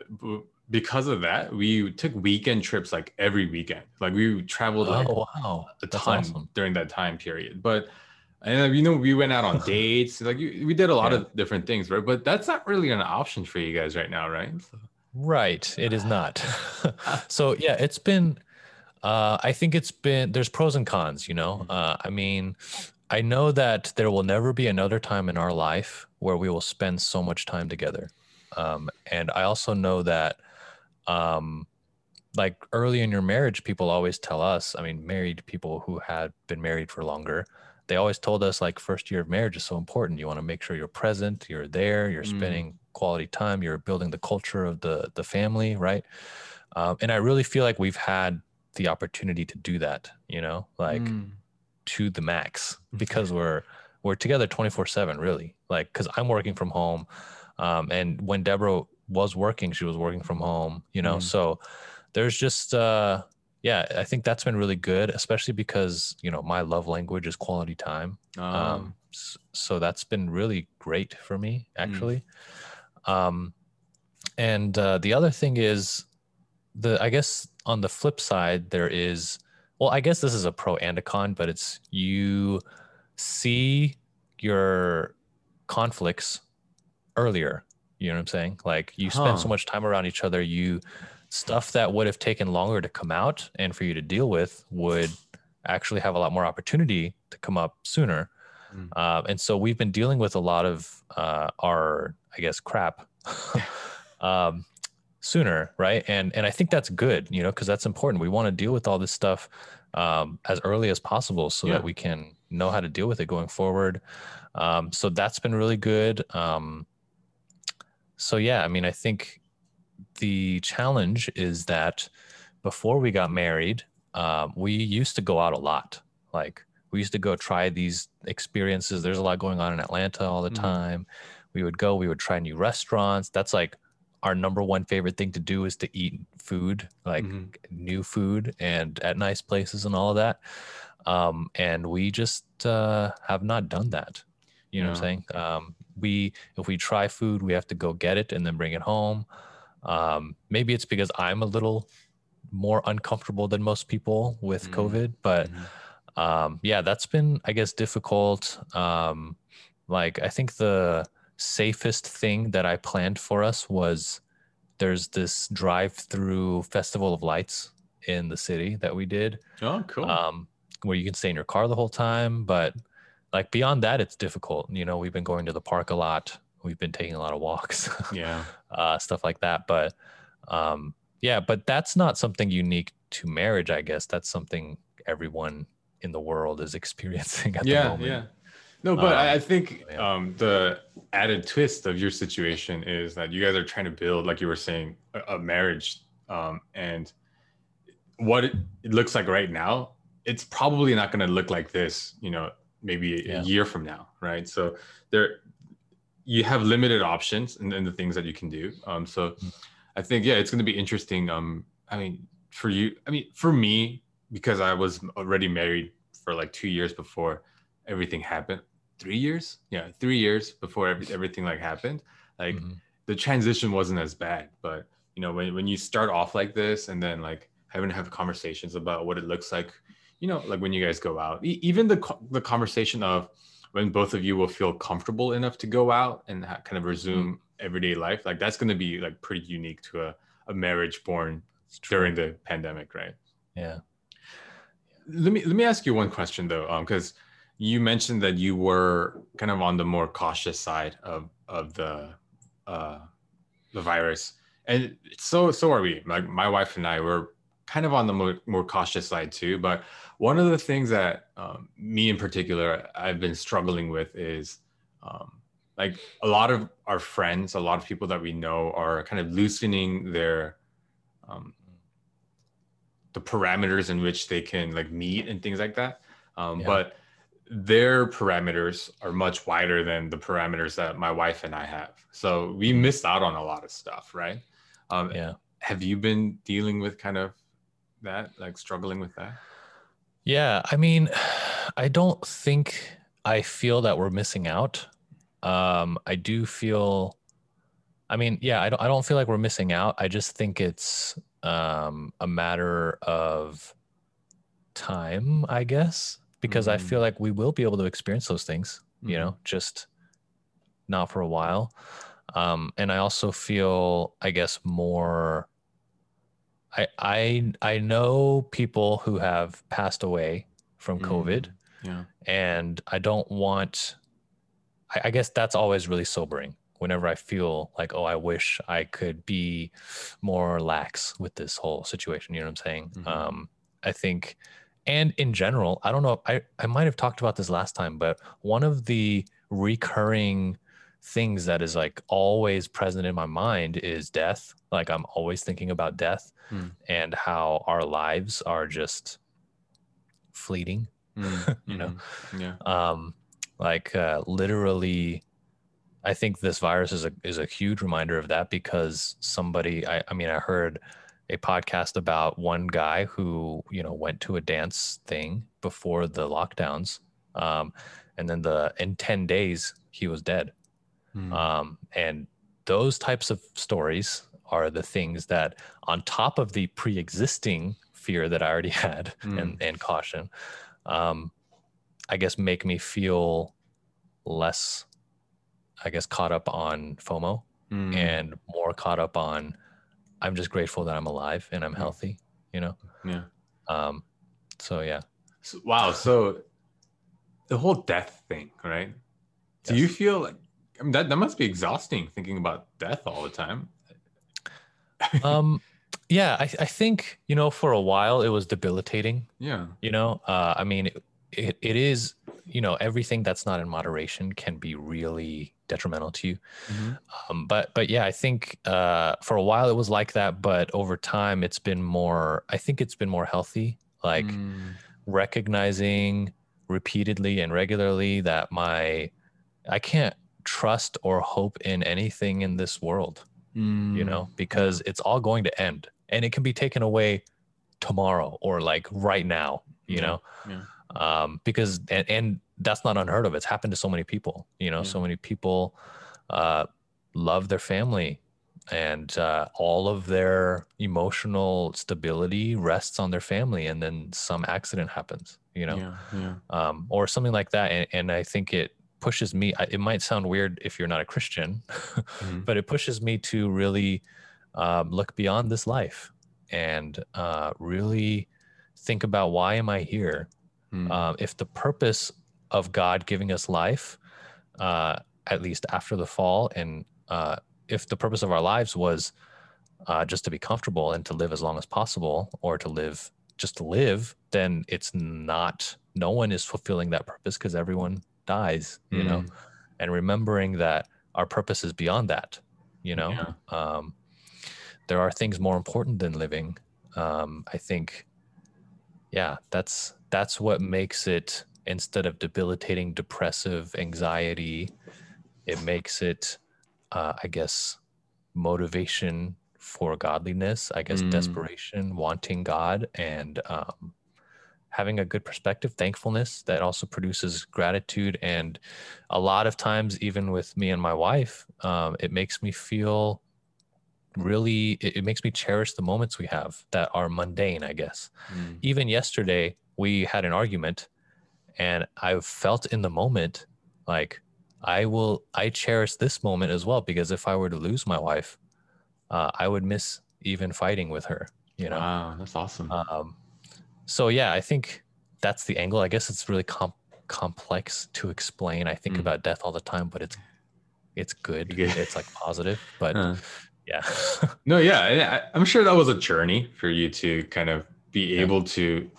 because of that, we took weekend trips like every weekend. Like we traveled like oh, wow. a ton awesome. during that time period. But and you know we went out on dates like we did a lot yeah. of different things right but that's not really an option for you guys right now right so. Right it is not so yeah it's been uh, i think it's been there's pros and cons you know mm-hmm. uh, i mean i know that there will never be another time in our life where we will spend so much time together um, and i also know that um, like early in your marriage people always tell us i mean married people who had been married for longer they always told us like first year of marriage is so important. You want to make sure you're present, you're there, you're mm. spending quality time, you're building the culture of the the family, right? Um, and I really feel like we've had the opportunity to do that, you know, like mm. to the max because we're we're together 24 7 really like because i'm working from home um, and when deborah was working she was working from home you know mm. so there's just uh yeah, I think that's been really good, especially because you know my love language is quality time. Um, um, so that's been really great for me mm. actually. Mm. Um, and uh, the other thing is the I guess on the flip side there is well I guess this is a pro and a con, but it's you see your conflicts earlier. You know what I'm saying? Like you spend huh. so much time around each other, you stuff that would have taken longer to come out and for you to deal with would actually have a lot more opportunity to come up sooner. Mm. Uh, and so we've been dealing with a lot of uh, our, I guess, crap um, sooner, right? And and I think that's good, you know, because that's important. We want to deal with all this stuff um, as early as possible so yeah. that we can know how to deal with it going forward. Um, so that's been really good. Um, so yeah, I mean, I think the challenge is that before we got married, um, we used to go out a lot. Like we used to go try these experiences. There's a lot going on in Atlanta all the mm-hmm. time. We would go, we would try new restaurants. That's like our number one favorite thing to do is to eat food, like mm-hmm. new food and at nice places and all of that. Um, and we just uh, have not done that. You know yeah. what I'm saying? Um, we, if we try food, we have to go get it and then bring it home. Um, maybe it's because I'm a little more uncomfortable than most people with mm-hmm. COVID, but mm-hmm. um, yeah, that's been, I guess, difficult. Um, like, I think the safest thing that I planned for us was there's this drive through Festival of Lights in the city that we did. Oh, cool. Um, where you can stay in your car the whole time. But like beyond that, it's difficult. You know, we've been going to the park a lot. We've been taking a lot of walks. Yeah. uh, stuff like that. But um, yeah, but that's not something unique to marriage, I guess. That's something everyone in the world is experiencing at yeah, the moment. Yeah. No, but um, I think um, the added twist of your situation is that you guys are trying to build, like you were saying, a, a marriage. Um, and what it, it, looks like right now, it's probably not going to look like this, you know, maybe a, yeah. a year from now, right? So there, you have limited options and, and the things that you can do. Um, so mm-hmm. I think, yeah, it's going to be interesting. Um, I mean, for you, I mean, for me, because I was already married for like two years before everything happened three years? Yeah three years before every, everything like happened. Like mm-hmm. the transition wasn't as bad but you know when, when you start off like this and then like having to have conversations about what it looks like you know like when you guys go out e- even the the conversation of when both of you will feel comfortable enough to go out and ha- kind of resume mm-hmm. everyday life like that's going to be like pretty unique to a, a marriage born during the pandemic right? Yeah. Let me let me ask you one question though um because you mentioned that you were kind of on the more cautious side of of the uh, the virus, and so so are we. Like my wife and I were kind of on the more, more cautious side too. But one of the things that um, me in particular I've been struggling with is um, like a lot of our friends, a lot of people that we know are kind of loosening their um, the parameters in which they can like meet and things like that. Um, yeah. But their parameters are much wider than the parameters that my wife and I have. So we mm-hmm. missed out on a lot of stuff, right? Um, yeah. Have you been dealing with kind of that, like struggling with that? Yeah. I mean, I don't think I feel that we're missing out. Um, I do feel, I mean, yeah, I don't, I don't feel like we're missing out. I just think it's um, a matter of time, I guess because mm-hmm. I feel like we will be able to experience those things, mm-hmm. you know, just not for a while. Um, and I also feel, I guess, more. I I I know people who have passed away from mm-hmm. COVID, yeah, and I don't want. I, I guess that's always really sobering. Whenever I feel like, oh, I wish I could be more lax with this whole situation. You know what I'm saying? Mm-hmm. Um, I think and in general i don't know i i might have talked about this last time but one of the recurring things that is like always present in my mind is death like i'm always thinking about death mm. and how our lives are just fleeting mm. you know mm-hmm. yeah um like uh, literally i think this virus is a is a huge reminder of that because somebody i i mean i heard a podcast about one guy who you know went to a dance thing before the lockdowns um, and then the in 10 days he was dead mm. um, and those types of stories are the things that on top of the pre-existing fear that i already had mm. and, and caution um, i guess make me feel less i guess caught up on fomo mm. and more caught up on I'm just grateful that I'm alive and I'm healthy, you know? Yeah. Um, so yeah. So, wow. So the whole death thing, right? Do Yes. you feel like I mean that, that must be exhausting thinking about death all the time? Um, yeah, I, I think, you know, for a while it was debilitating, Yeah. you know? Uh, I mean, it, it, it is, you know, everything that's not in moderation can be really detrimental to you. Mhm. Um, but but yeah, I think uh, for a while it was like that, but over time it's been more. I think it's been more healthy, like Mm. recognizing repeatedly and regularly that my I can't trust or hope in anything in this world, you Mm. know, because it's all going to end, and it can be taken away tomorrow or like right now, you Yeah, know. yeah. Um, because and, and that's not unheard of. It's happened to so many people, you know, so many people uh, love their family and uh, all of their emotional stability rests on their family and then some accident happens you know Yeah. Yeah. um, or something like that and, and i think it pushes me I- it might sound weird if you're not a christian Mhm. but it pushes me to really um, look beyond this life and uh, really think about why am i here Mm. um, if the purpose of God giving us life, uh, at least after the fall, and uh, if the purpose of our lives was uh, just to be comfortable and to live as long as possible, or to live just to live, then it's not. No one is fulfilling that purpose because everyone dies, you know. Mm. And remembering that our purpose is beyond that, you know. Yeah. Um, there are things more important than living. Um, I think yeah that's that's what makes it instead of debilitating depressive anxiety it makes it uh, i guess motivation for godliness i guess Mm. desperation wanting god and um, having a good perspective thankfulness that also produces gratitude and a lot of times even with me and my wife um, it makes me feel really it, it makes me cherish the moments we have that are mundane i guess Mm. even yesterday we had an argument and i felt in the moment like i will i cherish this moment as well because if i were to lose my wife uh, i would miss even fighting with her you know Wow, that's awesome. um, so yeah i think that's the angle i guess it's really com- complex to explain i think Mm. about death all the time but it's it's good Good. it's like positive but Uh, yeah no, yeah, I, I'm sure that was a journey for you to kind of be Yeah. able to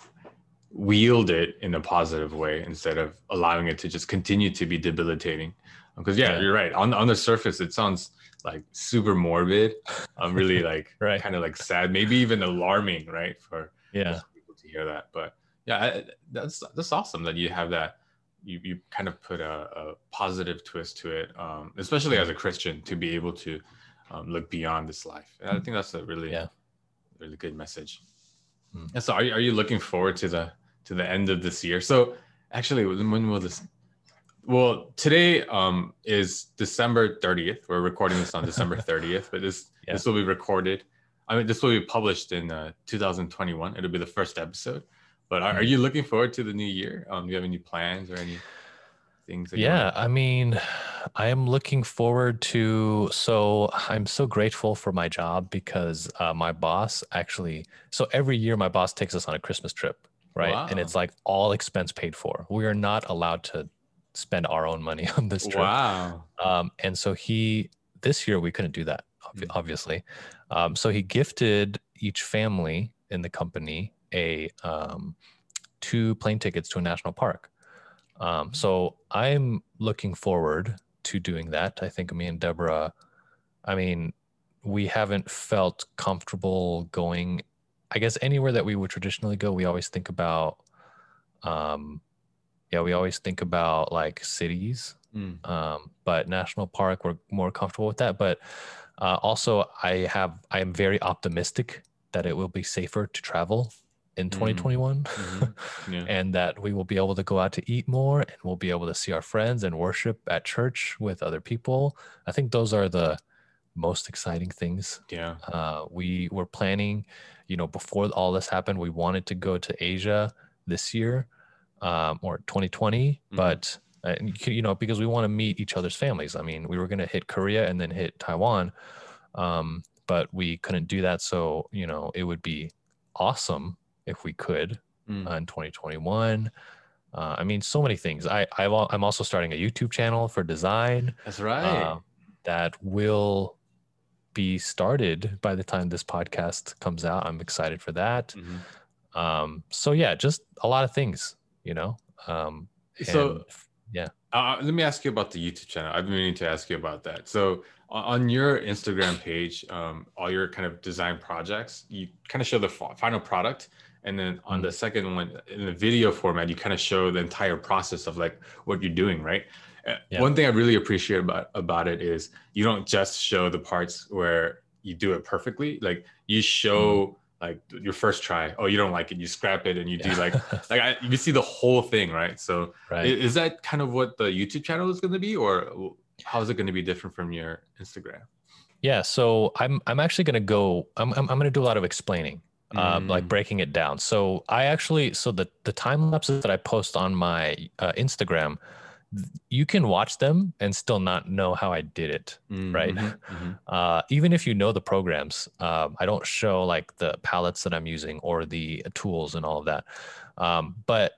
wield it in a positive way instead of allowing it to just continue to be debilitating. Because yeah, Yeah. you're right. On on the surface, it sounds like super morbid. I'm really like Right. kind of like sad, maybe even alarming, right? For yeah people to hear that. But yeah, I, that's that's awesome that you have that. You you kind of put a, a positive twist to it, um, especially as a Christian, to be able to um, look beyond this life. And I think that's a really Yeah. really good message. Mm. And so, are you, are you looking forward to the to the end of this year? So actually, when will this? Well, today um, is December 30th. We're recording this on December 30th, but this Yeah. this will be recorded. I mean, this will be published in uh, 2021. It'll be the first episode. But are, are Mhm. you looking forward to the new year? Um, do you have any plans or any things? That Yeah, I mean, I am looking forward to. So I'm so grateful for my job because uh, my boss actually. So every year, my boss takes us on a Christmas trip, right? And it's like all expense paid for. We are not allowed to spend our own money on this trip. Wow. Um, and so he, this year, we couldn't do that, Mm. obviously. Um, so he gifted each family in the company a um, two plane tickets to a national park. Um, so I'm looking forward to doing that. I think me and Deborah, I mean, we haven't felt comfortable going, I guess, anywhere that we would traditionally go. We always think about, um, yeah, we always think about like cities Mm. um, but national park we're more comfortable with that but uh, also i have i am very optimistic that it will be safer to travel in 2021 Mhm. Yeah. and that we will be able to go out to eat more and we'll be able to see our friends and worship at church with other people i think those are the most exciting things Yeah. uh, we were planning, you know, before all this happened, we wanted to go to Asia this year um, or 2020, Mhm. but uh, you know, because we want to meet each other's families. I mean, we were going to hit Korea and then hit Taiwan. Um, but we couldn't do that. So, you know, it would be awesome if we could mm. uh, in 2021. Uh, I mean, so many things. I, I am also starting a YouTube channel for design. That's right. Uh, that will be started by the time this podcast comes out. I'm excited for that. Mm-hmm. Um, so yeah, just a lot of things, you know. Um, so yeah, uh, let me ask you about the YouTube channel. I've been meaning to ask you about that. So on your Instagram page, um, all your kind of design projects, you kind of show the final product, and then on the mm-hmm. second one, in the video format, you kind of show the entire process of like what you're doing, right? Yeah. One thing I really appreciate about about it is you don't just show the parts where you do it perfectly. Like you show mm. like your first try. Oh, you don't like it, you scrap it, and you yeah. do like like I, you see the whole thing, right? So right. is that kind of what the YouTube channel is going to be, or how is it going to be different from your Instagram? Yeah, so I'm I'm actually going to go. I'm I'm, I'm going to do a lot of explaining. Um, like mm. breaking it down. So I actually, so the the time lapses that I post on my uh, Instagram, you can watch them and still not know how I did it, mm-hmm, right? Mm-hmm. Uh, even if you know the programs, um, I don't show like the palettes that I'm using or the tools and all of that. Um, but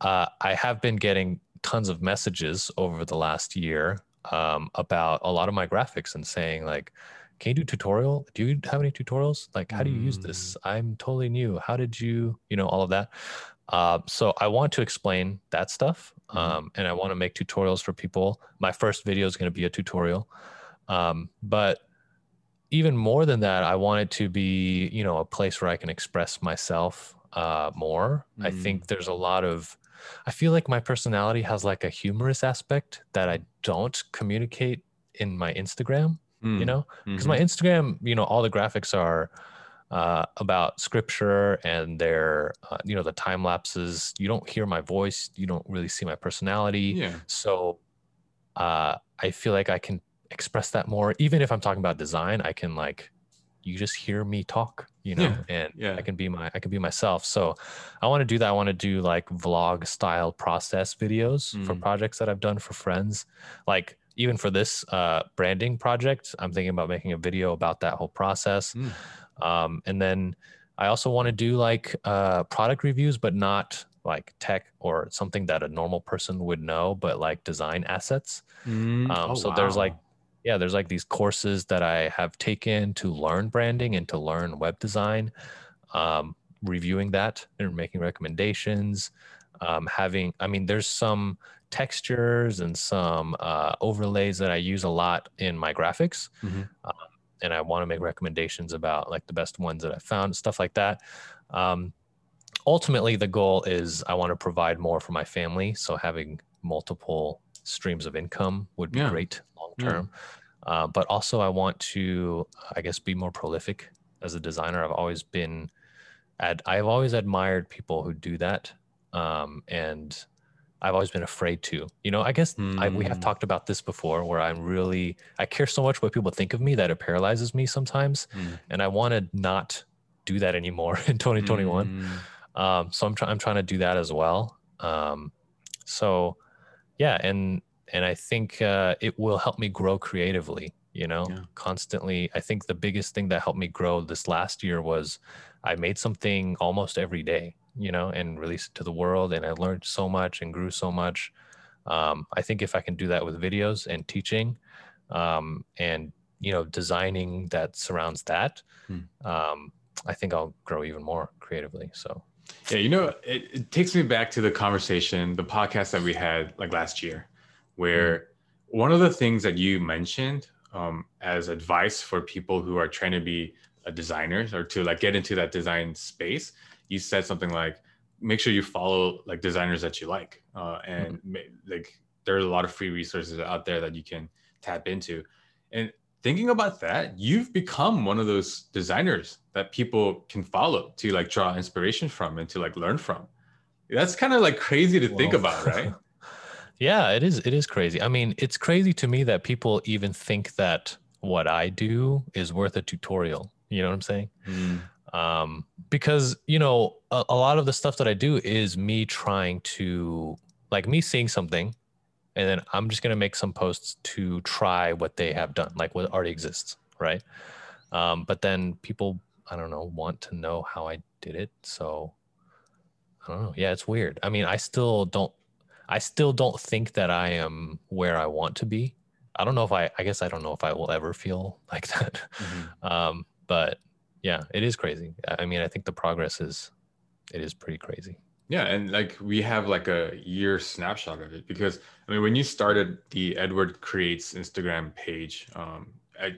uh, I have been getting tons of messages over the last year um, about a lot of my graphics and saying like, "Can you do tutorial? Do you have any tutorials? Like, how do you use this? Mm. I'm totally new. How did you, you know, all of that." Uh, so I want to explain that stuff. Um, and I want to make tutorials for people. My first video is going to be a tutorial, um, but even more than that, I want it to be, you know, a place where I can express myself uh, more. Mm. I think there's a lot of, I feel like my personality has like a humorous aspect that I don't communicate in my Instagram. Mm. You know, because mm-hmm. my Instagram, you know, all the graphics are uh, about scripture and their uh, you know the time lapses you don't hear my voice you don't really see my personality yeah. so uh, i feel like i can express that more even if i'm talking about design i can like you just hear me talk you know yeah. and yeah. i can be my i can be myself so i want to do that i want to do like vlog style process videos mm. for projects that i've done for friends like even for this uh, branding project i'm thinking about making a video about that whole process mm. Um, and then I also want to do like uh, product reviews, but not like tech or something that a normal person would know, but like design assets. Mm, um, oh, so wow. there's like, yeah, there's like these courses that I have taken to learn branding and to learn web design, um, reviewing that and making recommendations. Um, having, I mean, there's some textures and some uh, overlays that I use a lot in my graphics. Mm-hmm. Um, and I want to make recommendations about like the best ones that I found, stuff like that. Um, ultimately, the goal is I want to provide more for my family. So having multiple streams of income would be yeah. great long term. Yeah. Uh, but also, I want to, I guess, be more prolific as a designer. I've always been, ad- I've always admired people who do that. Um, and I've always been afraid to. You know, I guess mm. I, we have hmm. talked about this before where I'm really, I care so much what people think of me that it paralyzes me sometimes. Mm. And I want to not do that anymore in 2021. Mm. Um, so I'm, trying. I'm trying to do that as well. Um, so yeah. And, and I think uh, it will help me grow creatively, you know, yeah. constantly. I think the biggest thing that helped me grow this last year was I made something almost every day you know, and release it to the world. And I learned so much and grew so much. Um, I think if I can do that with videos and teaching, um, and you know, designing that surrounds that, hmm. um, I think I'll grow even more creatively. So, yeah, you know, it, it, takes me back to the conversation, the podcast that we had like last year, where mm-hmm. one of the things that you mentioned um, as advice for people who are trying to be a designers or to like get into that design space you said something like make sure you follow like designers that you like. Uh, and mm-hmm. like there's a lot of free resources out there that you can tap into. And thinking about that you've become one of those designers that people can follow to like draw inspiration from and to like learn from. That's kind of like crazy to Whoa. think about right? Yeah it is it is crazy. I mean it's crazy to me that people even think that what i do is worth a tutorial. You know what i'm saying? Mm um, because you know a, a, lot of the stuff that I do is me trying to like me seeing something, and then I'm just gonna make some posts to try what they have done, like what already exists, right? Um, but then people, I don't know, want to know how I did it. So I don't know. Yeah, it's weird. I mean, I still don't I still don't think that I am where I want to be. I don't know if I I guess I don't know if I will ever feel like that. Mm-hmm. Um, but yeah, it is crazy. I mean, I think the progress is it is pretty crazy. Yeah, and like we have like a year snapshot of it because I mean when you started the Edward Creates Instagram page, um, I,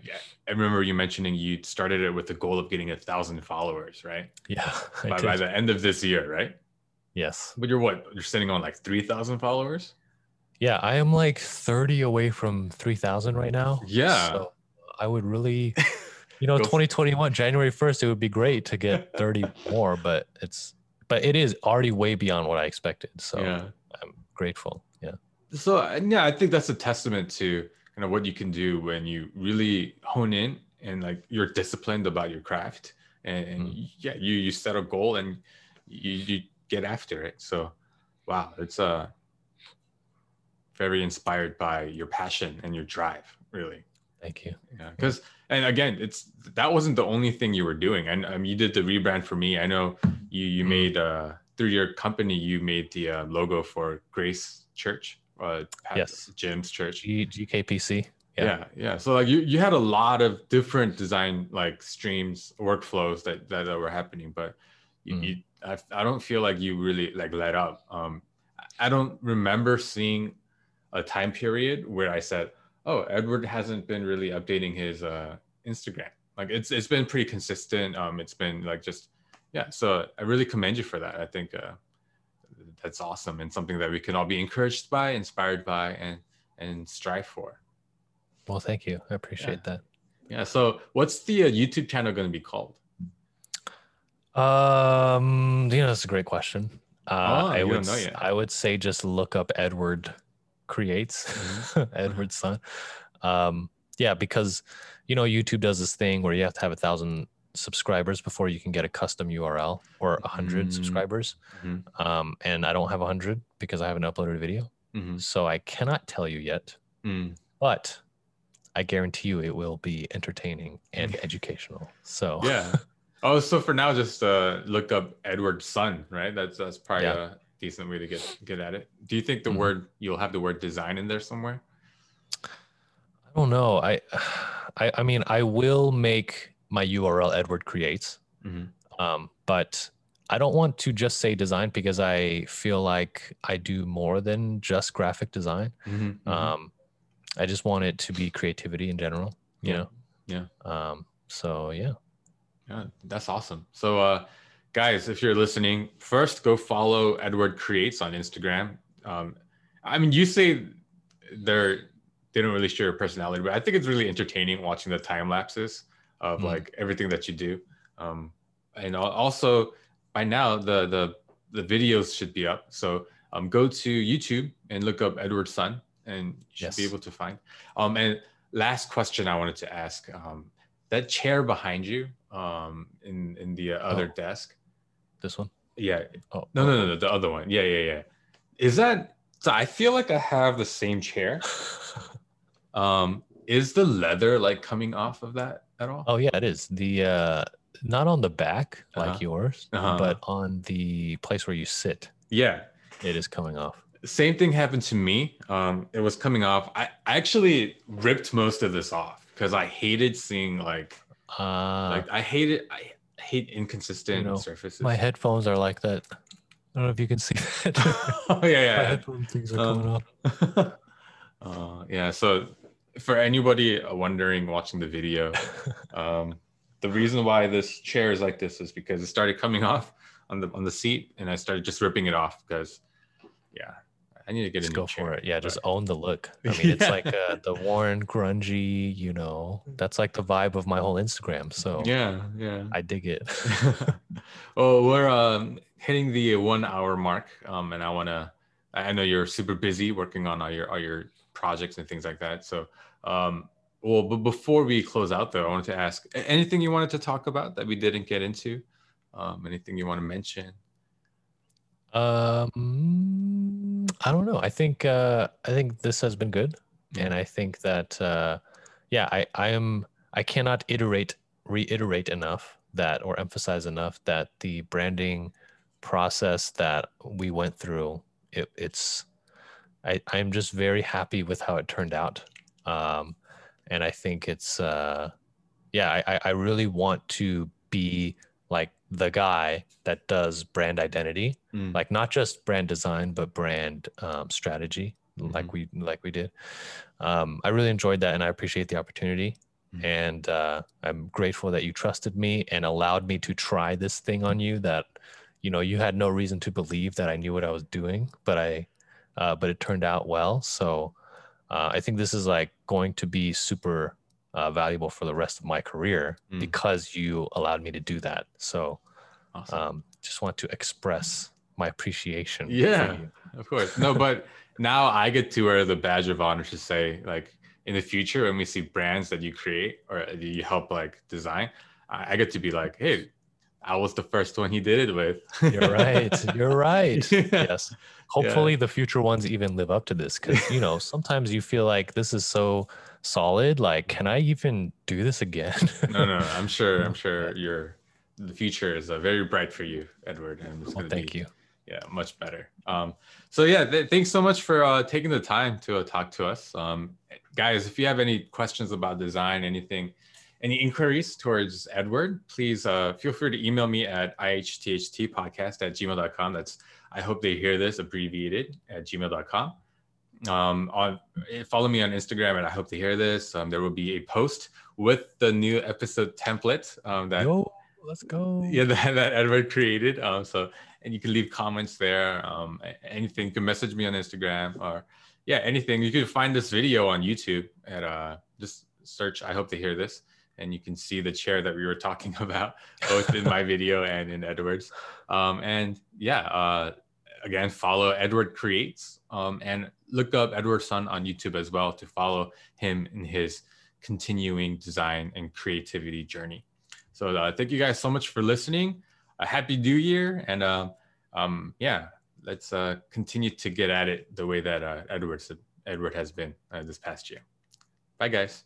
I remember you mentioning you started it with the goal of getting a thousand followers, right? Yeah. By, by the end of this year, right? Yes. But you're what? You're sitting on like three thousand followers? Yeah, I am like 30 away from 3,000 right now. Yeah. So I would really, you know, 2021, January 1st, it would be great to get 30 more, but it's but it is already way beyond what I expected. So yeah. I'm grateful. Yeah. So yeah, I think that's a testament to kind of what you can do when you really hone in and like you're disciplined about your craft and, and mm. yeah, you you set a goal and you, you get after it. So wow, it's uh very inspired by your passion and your drive, really. Thank you. Yeah, because and again, it's that wasn't the only thing you were doing. And um, you did the rebrand for me. I know you you mm-hmm. made uh through your company you made the uh, logo for Grace Church, uh, yes, Jim's church, G- GKPC. Yeah. yeah, yeah. So like you you had a lot of different design like streams workflows that that, that were happening, but you, mm. you I, I don't feel like you really like let up. Um, I don't remember seeing a time period where I said, oh, Edward hasn't been really updating his uh, Instagram. Like it's it's been pretty consistent. Um, it's been like just yeah. So I really commend you for that. I think uh, that's awesome and something that we can all be encouraged by, inspired by, and and strive for. Well, thank you. I appreciate yeah. that. Yeah. So what's the uh, YouTube channel going to be called? Um, you know, that's a great question. Uh, oh, I would I would say just look up Edward creates mm-hmm. Edward Sun. Um, yeah, because you know YouTube does this thing where you have to have a thousand subscribers before you can get a custom URL or a 100 mm-hmm. subscribers. Mm-hmm. Um, and I don't have a hundred because I haven't uploaded a video, mm-hmm. so I cannot tell you yet. Mm. But I guarantee you it will be entertaining and educational. So yeah. Oh, so for now, just uh, look up Edward Sun, right? That's that's probably yeah. Decent way to get get at it. Do you think the mm-hmm. word you'll have the word design in there somewhere? I don't know. I, I, I mean, I will make my URL Edward creates, mm-hmm. um, but I don't want to just say design because I feel like I do more than just graphic design. Mm-hmm. mm-hmm. Um, I just want it to be creativity in general. You yeah. know. Yeah. Um. So yeah. Yeah, that's awesome. So, uh, guys, if you're listening, first go follow Edward Creates on Instagram. Um, I mean, you say they're they don't really share your personality, but I think it's really entertaining watching the time lapses of mm. like everything that you do. Um, and also by now the the the videos should be up. So um, go to YouTube and look up Edward Sun, and you should yes. be able to find. Um, and last question I wanted to ask: um, that chair behind you, um, in in the other oh. desk. This one. Yeah. Oh no, no, no, no, the other one. Yeah, yeah, yeah. Is that? So I feel like I have the same chair. um, is the leather like coming off of that at all? Oh yeah, it is. The uh, not on the back like uh-huh. yours, uh-huh. but on the place where you sit. Yeah, it is coming off. Same thing happened to me. Um, it was coming off. I, I actually ripped most of this off because I hated seeing like uh, like I hated. I hate inconsistent you know, surfaces. My headphones are like that. I don't know if you can see that. oh yeah, yeah. My headphone things are um, coming off. uh, yeah. So for anybody wondering watching the video, um, the reason why this chair is like this is because it started coming off on the on the seat, and I started just ripping it off because, yeah, I need to get just a go chair, for it. Yeah, just own the look. I mean, yeah. it's like uh, the worn, grungy. You know, that's like the vibe of my whole Instagram. So yeah, yeah, I dig it. well, we're um, hitting the one hour mark, um, and I want to. I know you're super busy working on all your all your projects and things like that. So, um, well, but before we close out, though, I wanted to ask anything you wanted to talk about that we didn't get into. Um, anything you want to mention? Um, I don't know. I think uh, I think this has been good, and I think that uh, yeah, I I am I cannot iterate reiterate enough that or emphasize enough that the branding process that we went through it, it's I, i'm just very happy with how it turned out. Um, and i think it's uh, yeah I, I really want to be like the guy that does brand identity mm. like not just brand design but brand um, strategy mm-hmm. like we like we did um, i really enjoyed that and i appreciate the opportunity mm. and uh, i'm grateful that you trusted me and allowed me to try this thing on you that you know you had no reason to believe that i knew what i was doing but i uh, but it turned out well so uh, i think this is like going to be super uh, valuable for the rest of my career mm. because you allowed me to do that. So, awesome. um, just want to express my appreciation. Yeah, of course. No, but now I get to wear the badge of honor to say, like, in the future when we see brands that you create or you help like design, I, I get to be like, hey, I was the first one he did it with. You're right. You're right. yeah. Yes. Hopefully, yeah. the future ones even live up to this because you know sometimes you feel like this is so solid. Like, can I even do this again? no, no, I'm sure. I'm sure your the future is uh, very bright for you, Edward. And well, thank be, you. Yeah, much better. Um, so yeah, th- thanks so much for uh, taking the time to uh, talk to us, um, guys. If you have any questions about design, anything, any inquiries towards Edward, please uh, feel free to email me at ihthtpodcast at gmail.com. That's I hope they hear this abbreviated at gmail.com um, on follow me on Instagram, and I hope to hear this. Um, there will be a post with the new episode template um, that Yo, let's go. Yeah, that, that Edward created. Um, so and you can leave comments there. Um, anything, you can message me on Instagram or yeah, anything. You can find this video on YouTube at uh, just search. I hope to hear this, and you can see the chair that we were talking about both in my video and in Edward's. Um, and yeah, uh, again, follow Edward Creates um, and look up Edward Sun on YouTube as well to follow him in his continuing design and creativity journey. So uh, thank you guys so much for listening. A happy new year. And uh, um, yeah, let's uh, continue to get at it the way that uh, Edward, Edward has been uh, this past year. Bye, guys.